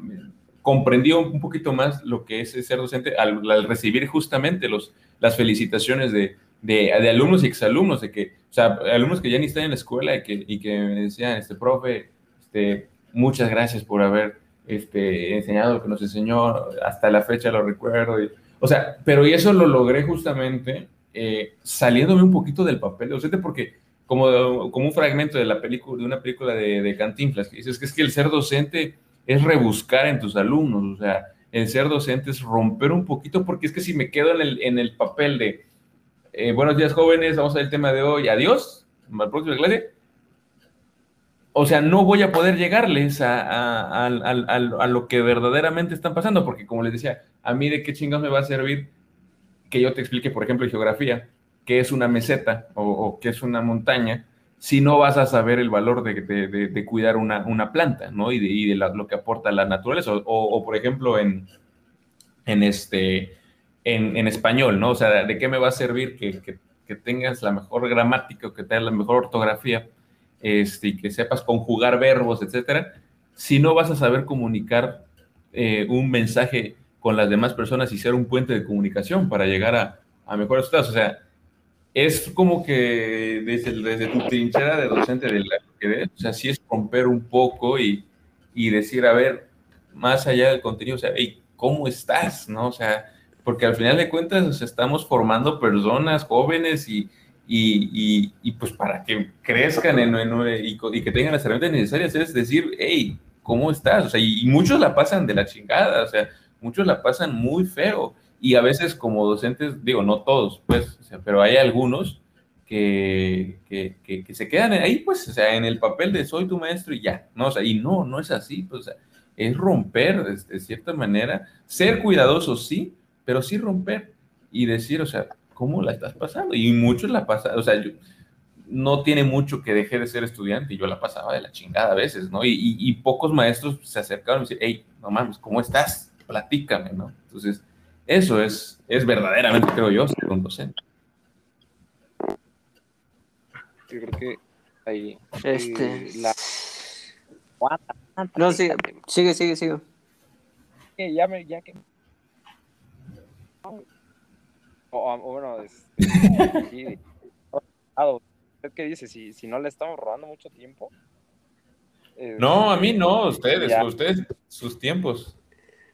comprendió un poquito más lo que es ser docente al, al recibir justamente los, las felicitaciones de, de, de, alumnos y exalumnos, de que, o sea, alumnos que ya ni están en la escuela y que, y que me decían, este, profe, este, muchas gracias por haber este, enseñado lo que nos enseñó, hasta la fecha lo recuerdo, y, o sea, pero y eso lo logré justamente eh, saliéndome un poquito del papel de docente, porque como, como un fragmento de, la película, de una película de, de Cantinflas, que dices que es que el ser docente es rebuscar en tus alumnos, o sea, el ser docente es romper un poquito, porque es que si me quedo en el, en el papel de eh, buenos días jóvenes, vamos a ver el tema de hoy, adiós, la próxima clase, o sea, no voy a poder llegarles a, a, a, a, lo que verdaderamente están pasando, porque como les decía, a mí de qué chingados me va a servir que yo te explique, por ejemplo, geografía, qué es una meseta o, o qué es una montaña, si no vas a saber el valor de, de, cuidar una, una, planta, ¿no? Y de, y la, lo que aporta la naturaleza. O, o por ejemplo, en, en, este, en, español, ¿no? O sea, ¿de qué me va a servir que, que, que tengas la mejor gramática o que tengas la mejor ortografía? este, y que sepas conjugar verbos, etcétera, si no vas a saber comunicar eh, un mensaje con las demás personas y ser un puente de comunicación para llegar a, a mejores resultados. O sea, es como que desde, desde tu trinchera de docente de la que ves, o sea, sí es romper un poco y, y, decir, a ver, más allá del contenido, o sea, hey, ¿cómo estás? ¿No? O sea, porque al final de cuentas o sea, estamos formando personas jóvenes y, y, y, y, pues para que crezcan en, en, y, que tengan las herramientas necesarias es decir, hey, ¿cómo estás? O sea, y, muchos la pasan de la chingada, o sea, muchos la pasan muy feo. Y a veces como docentes, digo, no todos, pues, o sea, pero hay algunos que, que, que, que, se quedan ahí, pues, o sea, en el papel de soy tu maestro y ya, ¿no? O sea, y no, no es así, pues, o sea, es romper de, de cierta manera, ser cuidadoso, sí, pero sí romper y decir, o sea, ¿cómo la estás pasando? Y muchos la pasan, o sea, yo, no tiene mucho que dejé de ser estudiante y yo la pasaba de la chingada a veces, ¿no? Y, y, y pocos maestros se acercaron y decían, hey, no mames, ¿cómo estás? Platícame, ¿no? Entonces, eso es, es verdaderamente, creo yo, ser un docente. Yo creo que ahí este... la... No, sigue, sigue, sigue, sigue. Ya me, ya que o, o bueno, este, sí, ¿qué dice? Si, si no le estamos robando mucho tiempo. Eh, no, a mí no, ustedes, ya. ustedes, sus tiempos.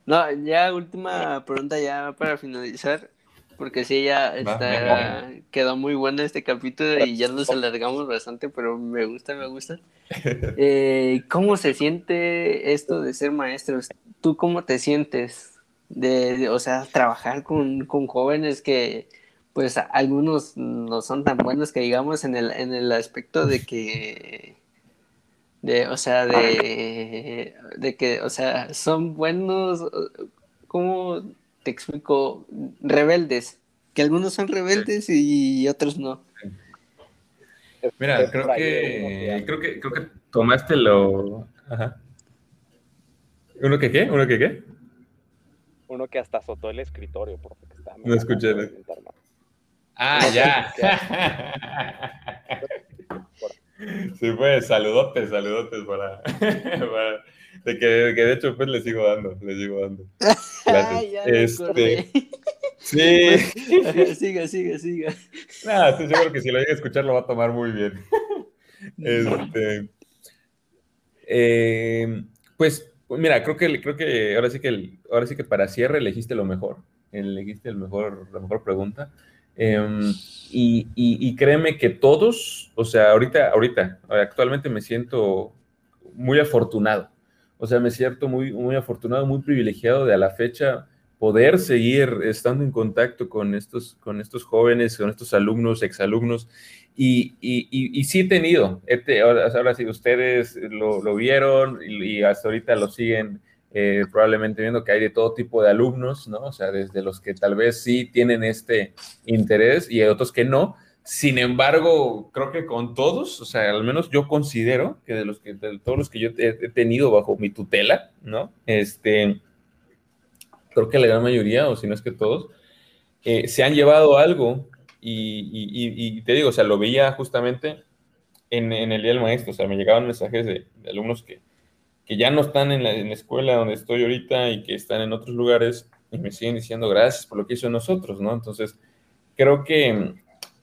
No, ya última pregunta ya para finalizar, porque sí, ya está, quedó muy bueno este capítulo y ya nos alargamos bastante, pero me gusta, me gusta. Eh, ¿Cómo se siente esto de ser maestros? ¿Tú cómo te sientes? de, de, o sea, trabajar con, con, jóvenes que, pues, algunos no son tan buenos que digamos en el, en el aspecto de que, de, o sea, de, de que, o sea, son buenos, ¿cómo te explico? Rebeldes, que algunos son rebeldes y otros no. Mira, creo que, creo que, creo que tomaste lo... Ajá. ¿Uno que qué? ¿Uno que qué? uno que hasta azotó el escritorio. Porque está no escuché. Ah, ya. Sí, pues, saludotes, saludotes para, para de, que, que, de hecho pues le sigo dando, le sigo dando. este, sí. siga, siga, siga. Nada, estoy seguro que si lo llega a escuchar lo va a tomar muy bien. Este, eh, pues Pues mira, creo que, creo que ahora sí que ahora sí que para cierre elegiste lo mejor. Elegiste el mejor, la mejor pregunta. Em, y, créeme que todos, o sea, ahorita, ahorita, actualmente me siento muy afortunado. O sea, me siento muy, muy afortunado, muy privilegiado de a la fecha poder seguir estando en contacto con estos, con estos jóvenes, con estos alumnos, exalumnos. Y, y, y, sí he tenido, ahora, sí, ustedes lo, vieron y, hasta ahorita lo siguen eh, probablemente viendo que hay de todo tipo de alumnos, ¿no? O sea, desde los que tal vez sí tienen este interés y otros que no. Sin embargo, creo que con todos, o sea, al menos yo considero que de los que, de todos los que yo he, tenido bajo mi tutela, ¿no? Este, creo que la gran mayoría, o si no es que todos, eh, se han llevado algo y, te digo, o sea, lo veía justamente en, el Día del Maestro, o sea, me llegaban mensajes de, alumnos que, que, ya no están en la, escuela donde estoy ahorita y que están en otros lugares y me siguen diciendo gracias por lo que hizo nosotros, ¿no? Entonces, creo que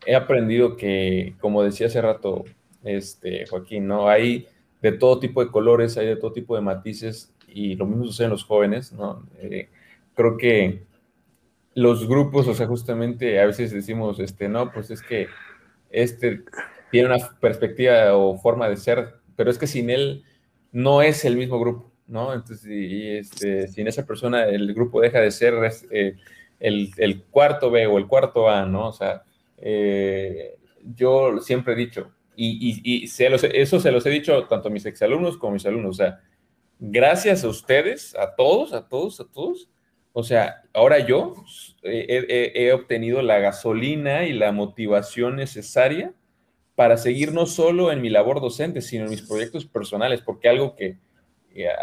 he aprendido que, como decía hace rato este, Joaquín, ¿no? Hay de todo tipo de colores, hay de todo tipo de matices y lo mismo sucede en los jóvenes, ¿no? Eh, creo que los grupos, o sea, justamente a veces decimos, este, no, pues es que este tiene una perspectiva o forma de ser, pero es que sin él no es el mismo grupo, ¿no? Entonces, y, este, sin esa persona el grupo deja de ser eh, el, cuarto B o el cuarto A, ¿no? O sea, eh, yo siempre he dicho, y, y, eso se los he dicho tanto a mis exalumnos como a mis alumnos, o sea, gracias a ustedes, a todos, a todos, a todos, o sea, ahora yo he, obtenido la gasolina y la motivación necesaria para seguir no solo en mi labor docente, sino en mis proyectos personales, porque algo que,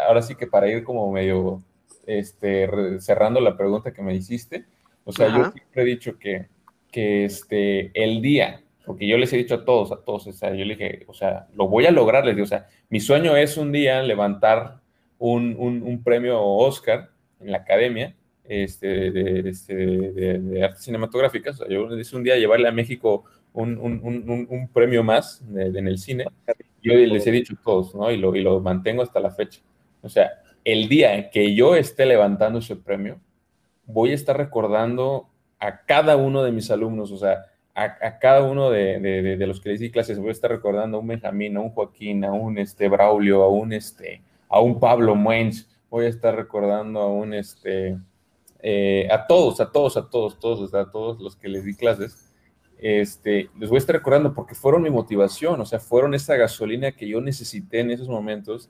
ahora sí que para ir como medio este, cerrando la pregunta que me hiciste, o sea, yo siempre he dicho que, que este, el día, porque yo les he dicho a todos, a todos, o sea, yo le dije, o sea, lo voy a lograr, les digo, o sea, mi sueño es un día levantar un, un, un premio Oscar en la academia este, de, este, de, artes cinematográficas. yo hice un día llevarle a México un, un, un, un premio más en el cine. Yo les he dicho todos, ¿no? Y lo, y lo mantengo hasta la fecha. O sea, el día que yo esté levantando ese premio, voy a estar recordando a cada uno de mis alumnos, o sea, a, a cada uno de, de, de, los que les di clases, voy a estar recordando a un Benjamín, a un Joaquín, a un este, Braulio, a un, este, a un Pablo Muenz, voy a estar recordando a un, este, eh, a todos, a todos, a todos, todos, a todos los que les di clases, este, les voy a estar recordando porque fueron mi motivación, o sea, fueron esa gasolina que yo necesité en esos momentos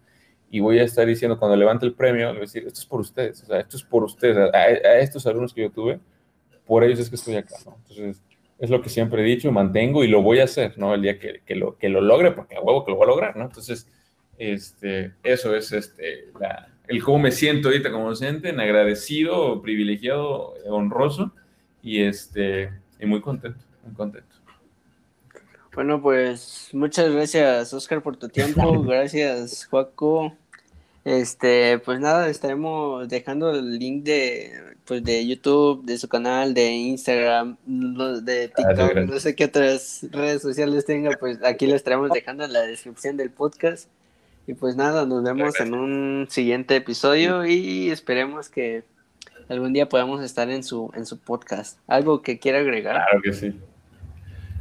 y voy a estar diciendo cuando levante el premio, le voy a decir, esto es por ustedes, o sea, esto es por ustedes, a, estos alumnos que yo tuve, por ellos es que estoy acá, ¿no? Entonces, es lo que siempre he dicho, mantengo y lo voy a hacer, ¿no? El día que, que, lo, que lo logre, porque a huevo que lo voy a lograr, ¿no? Entonces, este, eso es este, la, el cómo me siento ahorita como docente, en agradecido, privilegiado, honroso y, este, y muy contento, muy contento. Bueno, pues muchas gracias Oscar por tu tiempo, gracias Juaco. Este, pues nada, estaremos dejando el link de, pues de YouTube, de su canal, de Instagram, de TikTok, no sé qué otras redes sociales tenga, pues aquí lo estaremos dejando en la descripción del podcast. Y pues nada, nos vemos en un siguiente episodio y esperemos que algún día podamos estar en su, en su podcast. ¿Algo que quiera agregar? Claro que sí.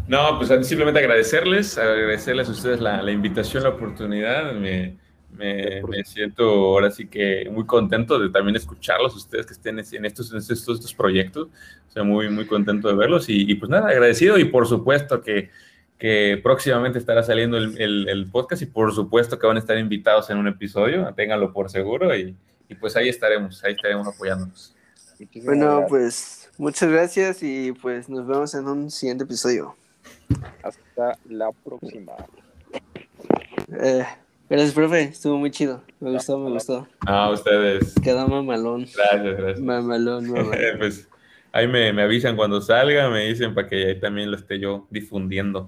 No, pues simplemente agradecerles, agradecerles a ustedes la, invitación, la oportunidad. Me, me, siento ahora sí que muy contento de también escucharlos, ustedes que estén en estos, en estos, estos proyectos. O sea, muy, muy contento de verlos y, y pues nada, agradecido y por supuesto que que próximamente estará saliendo el, podcast y por supuesto que van a estar invitados en un episodio, ténganlo por seguro y, pues ahí estaremos, ahí estaremos apoyándonos. Bueno, pues muchas gracias y pues nos vemos en un siguiente episodio. Hasta la próxima. Eh, gracias, profe, estuvo muy chido, me gustó, me gustó. Ah, ustedes. Quedó mamalón. Gracias, gracias. Mamalón, mamalón. pues ahí me, me avisan cuando salga, me dicen para que ahí también lo esté yo difundiendo.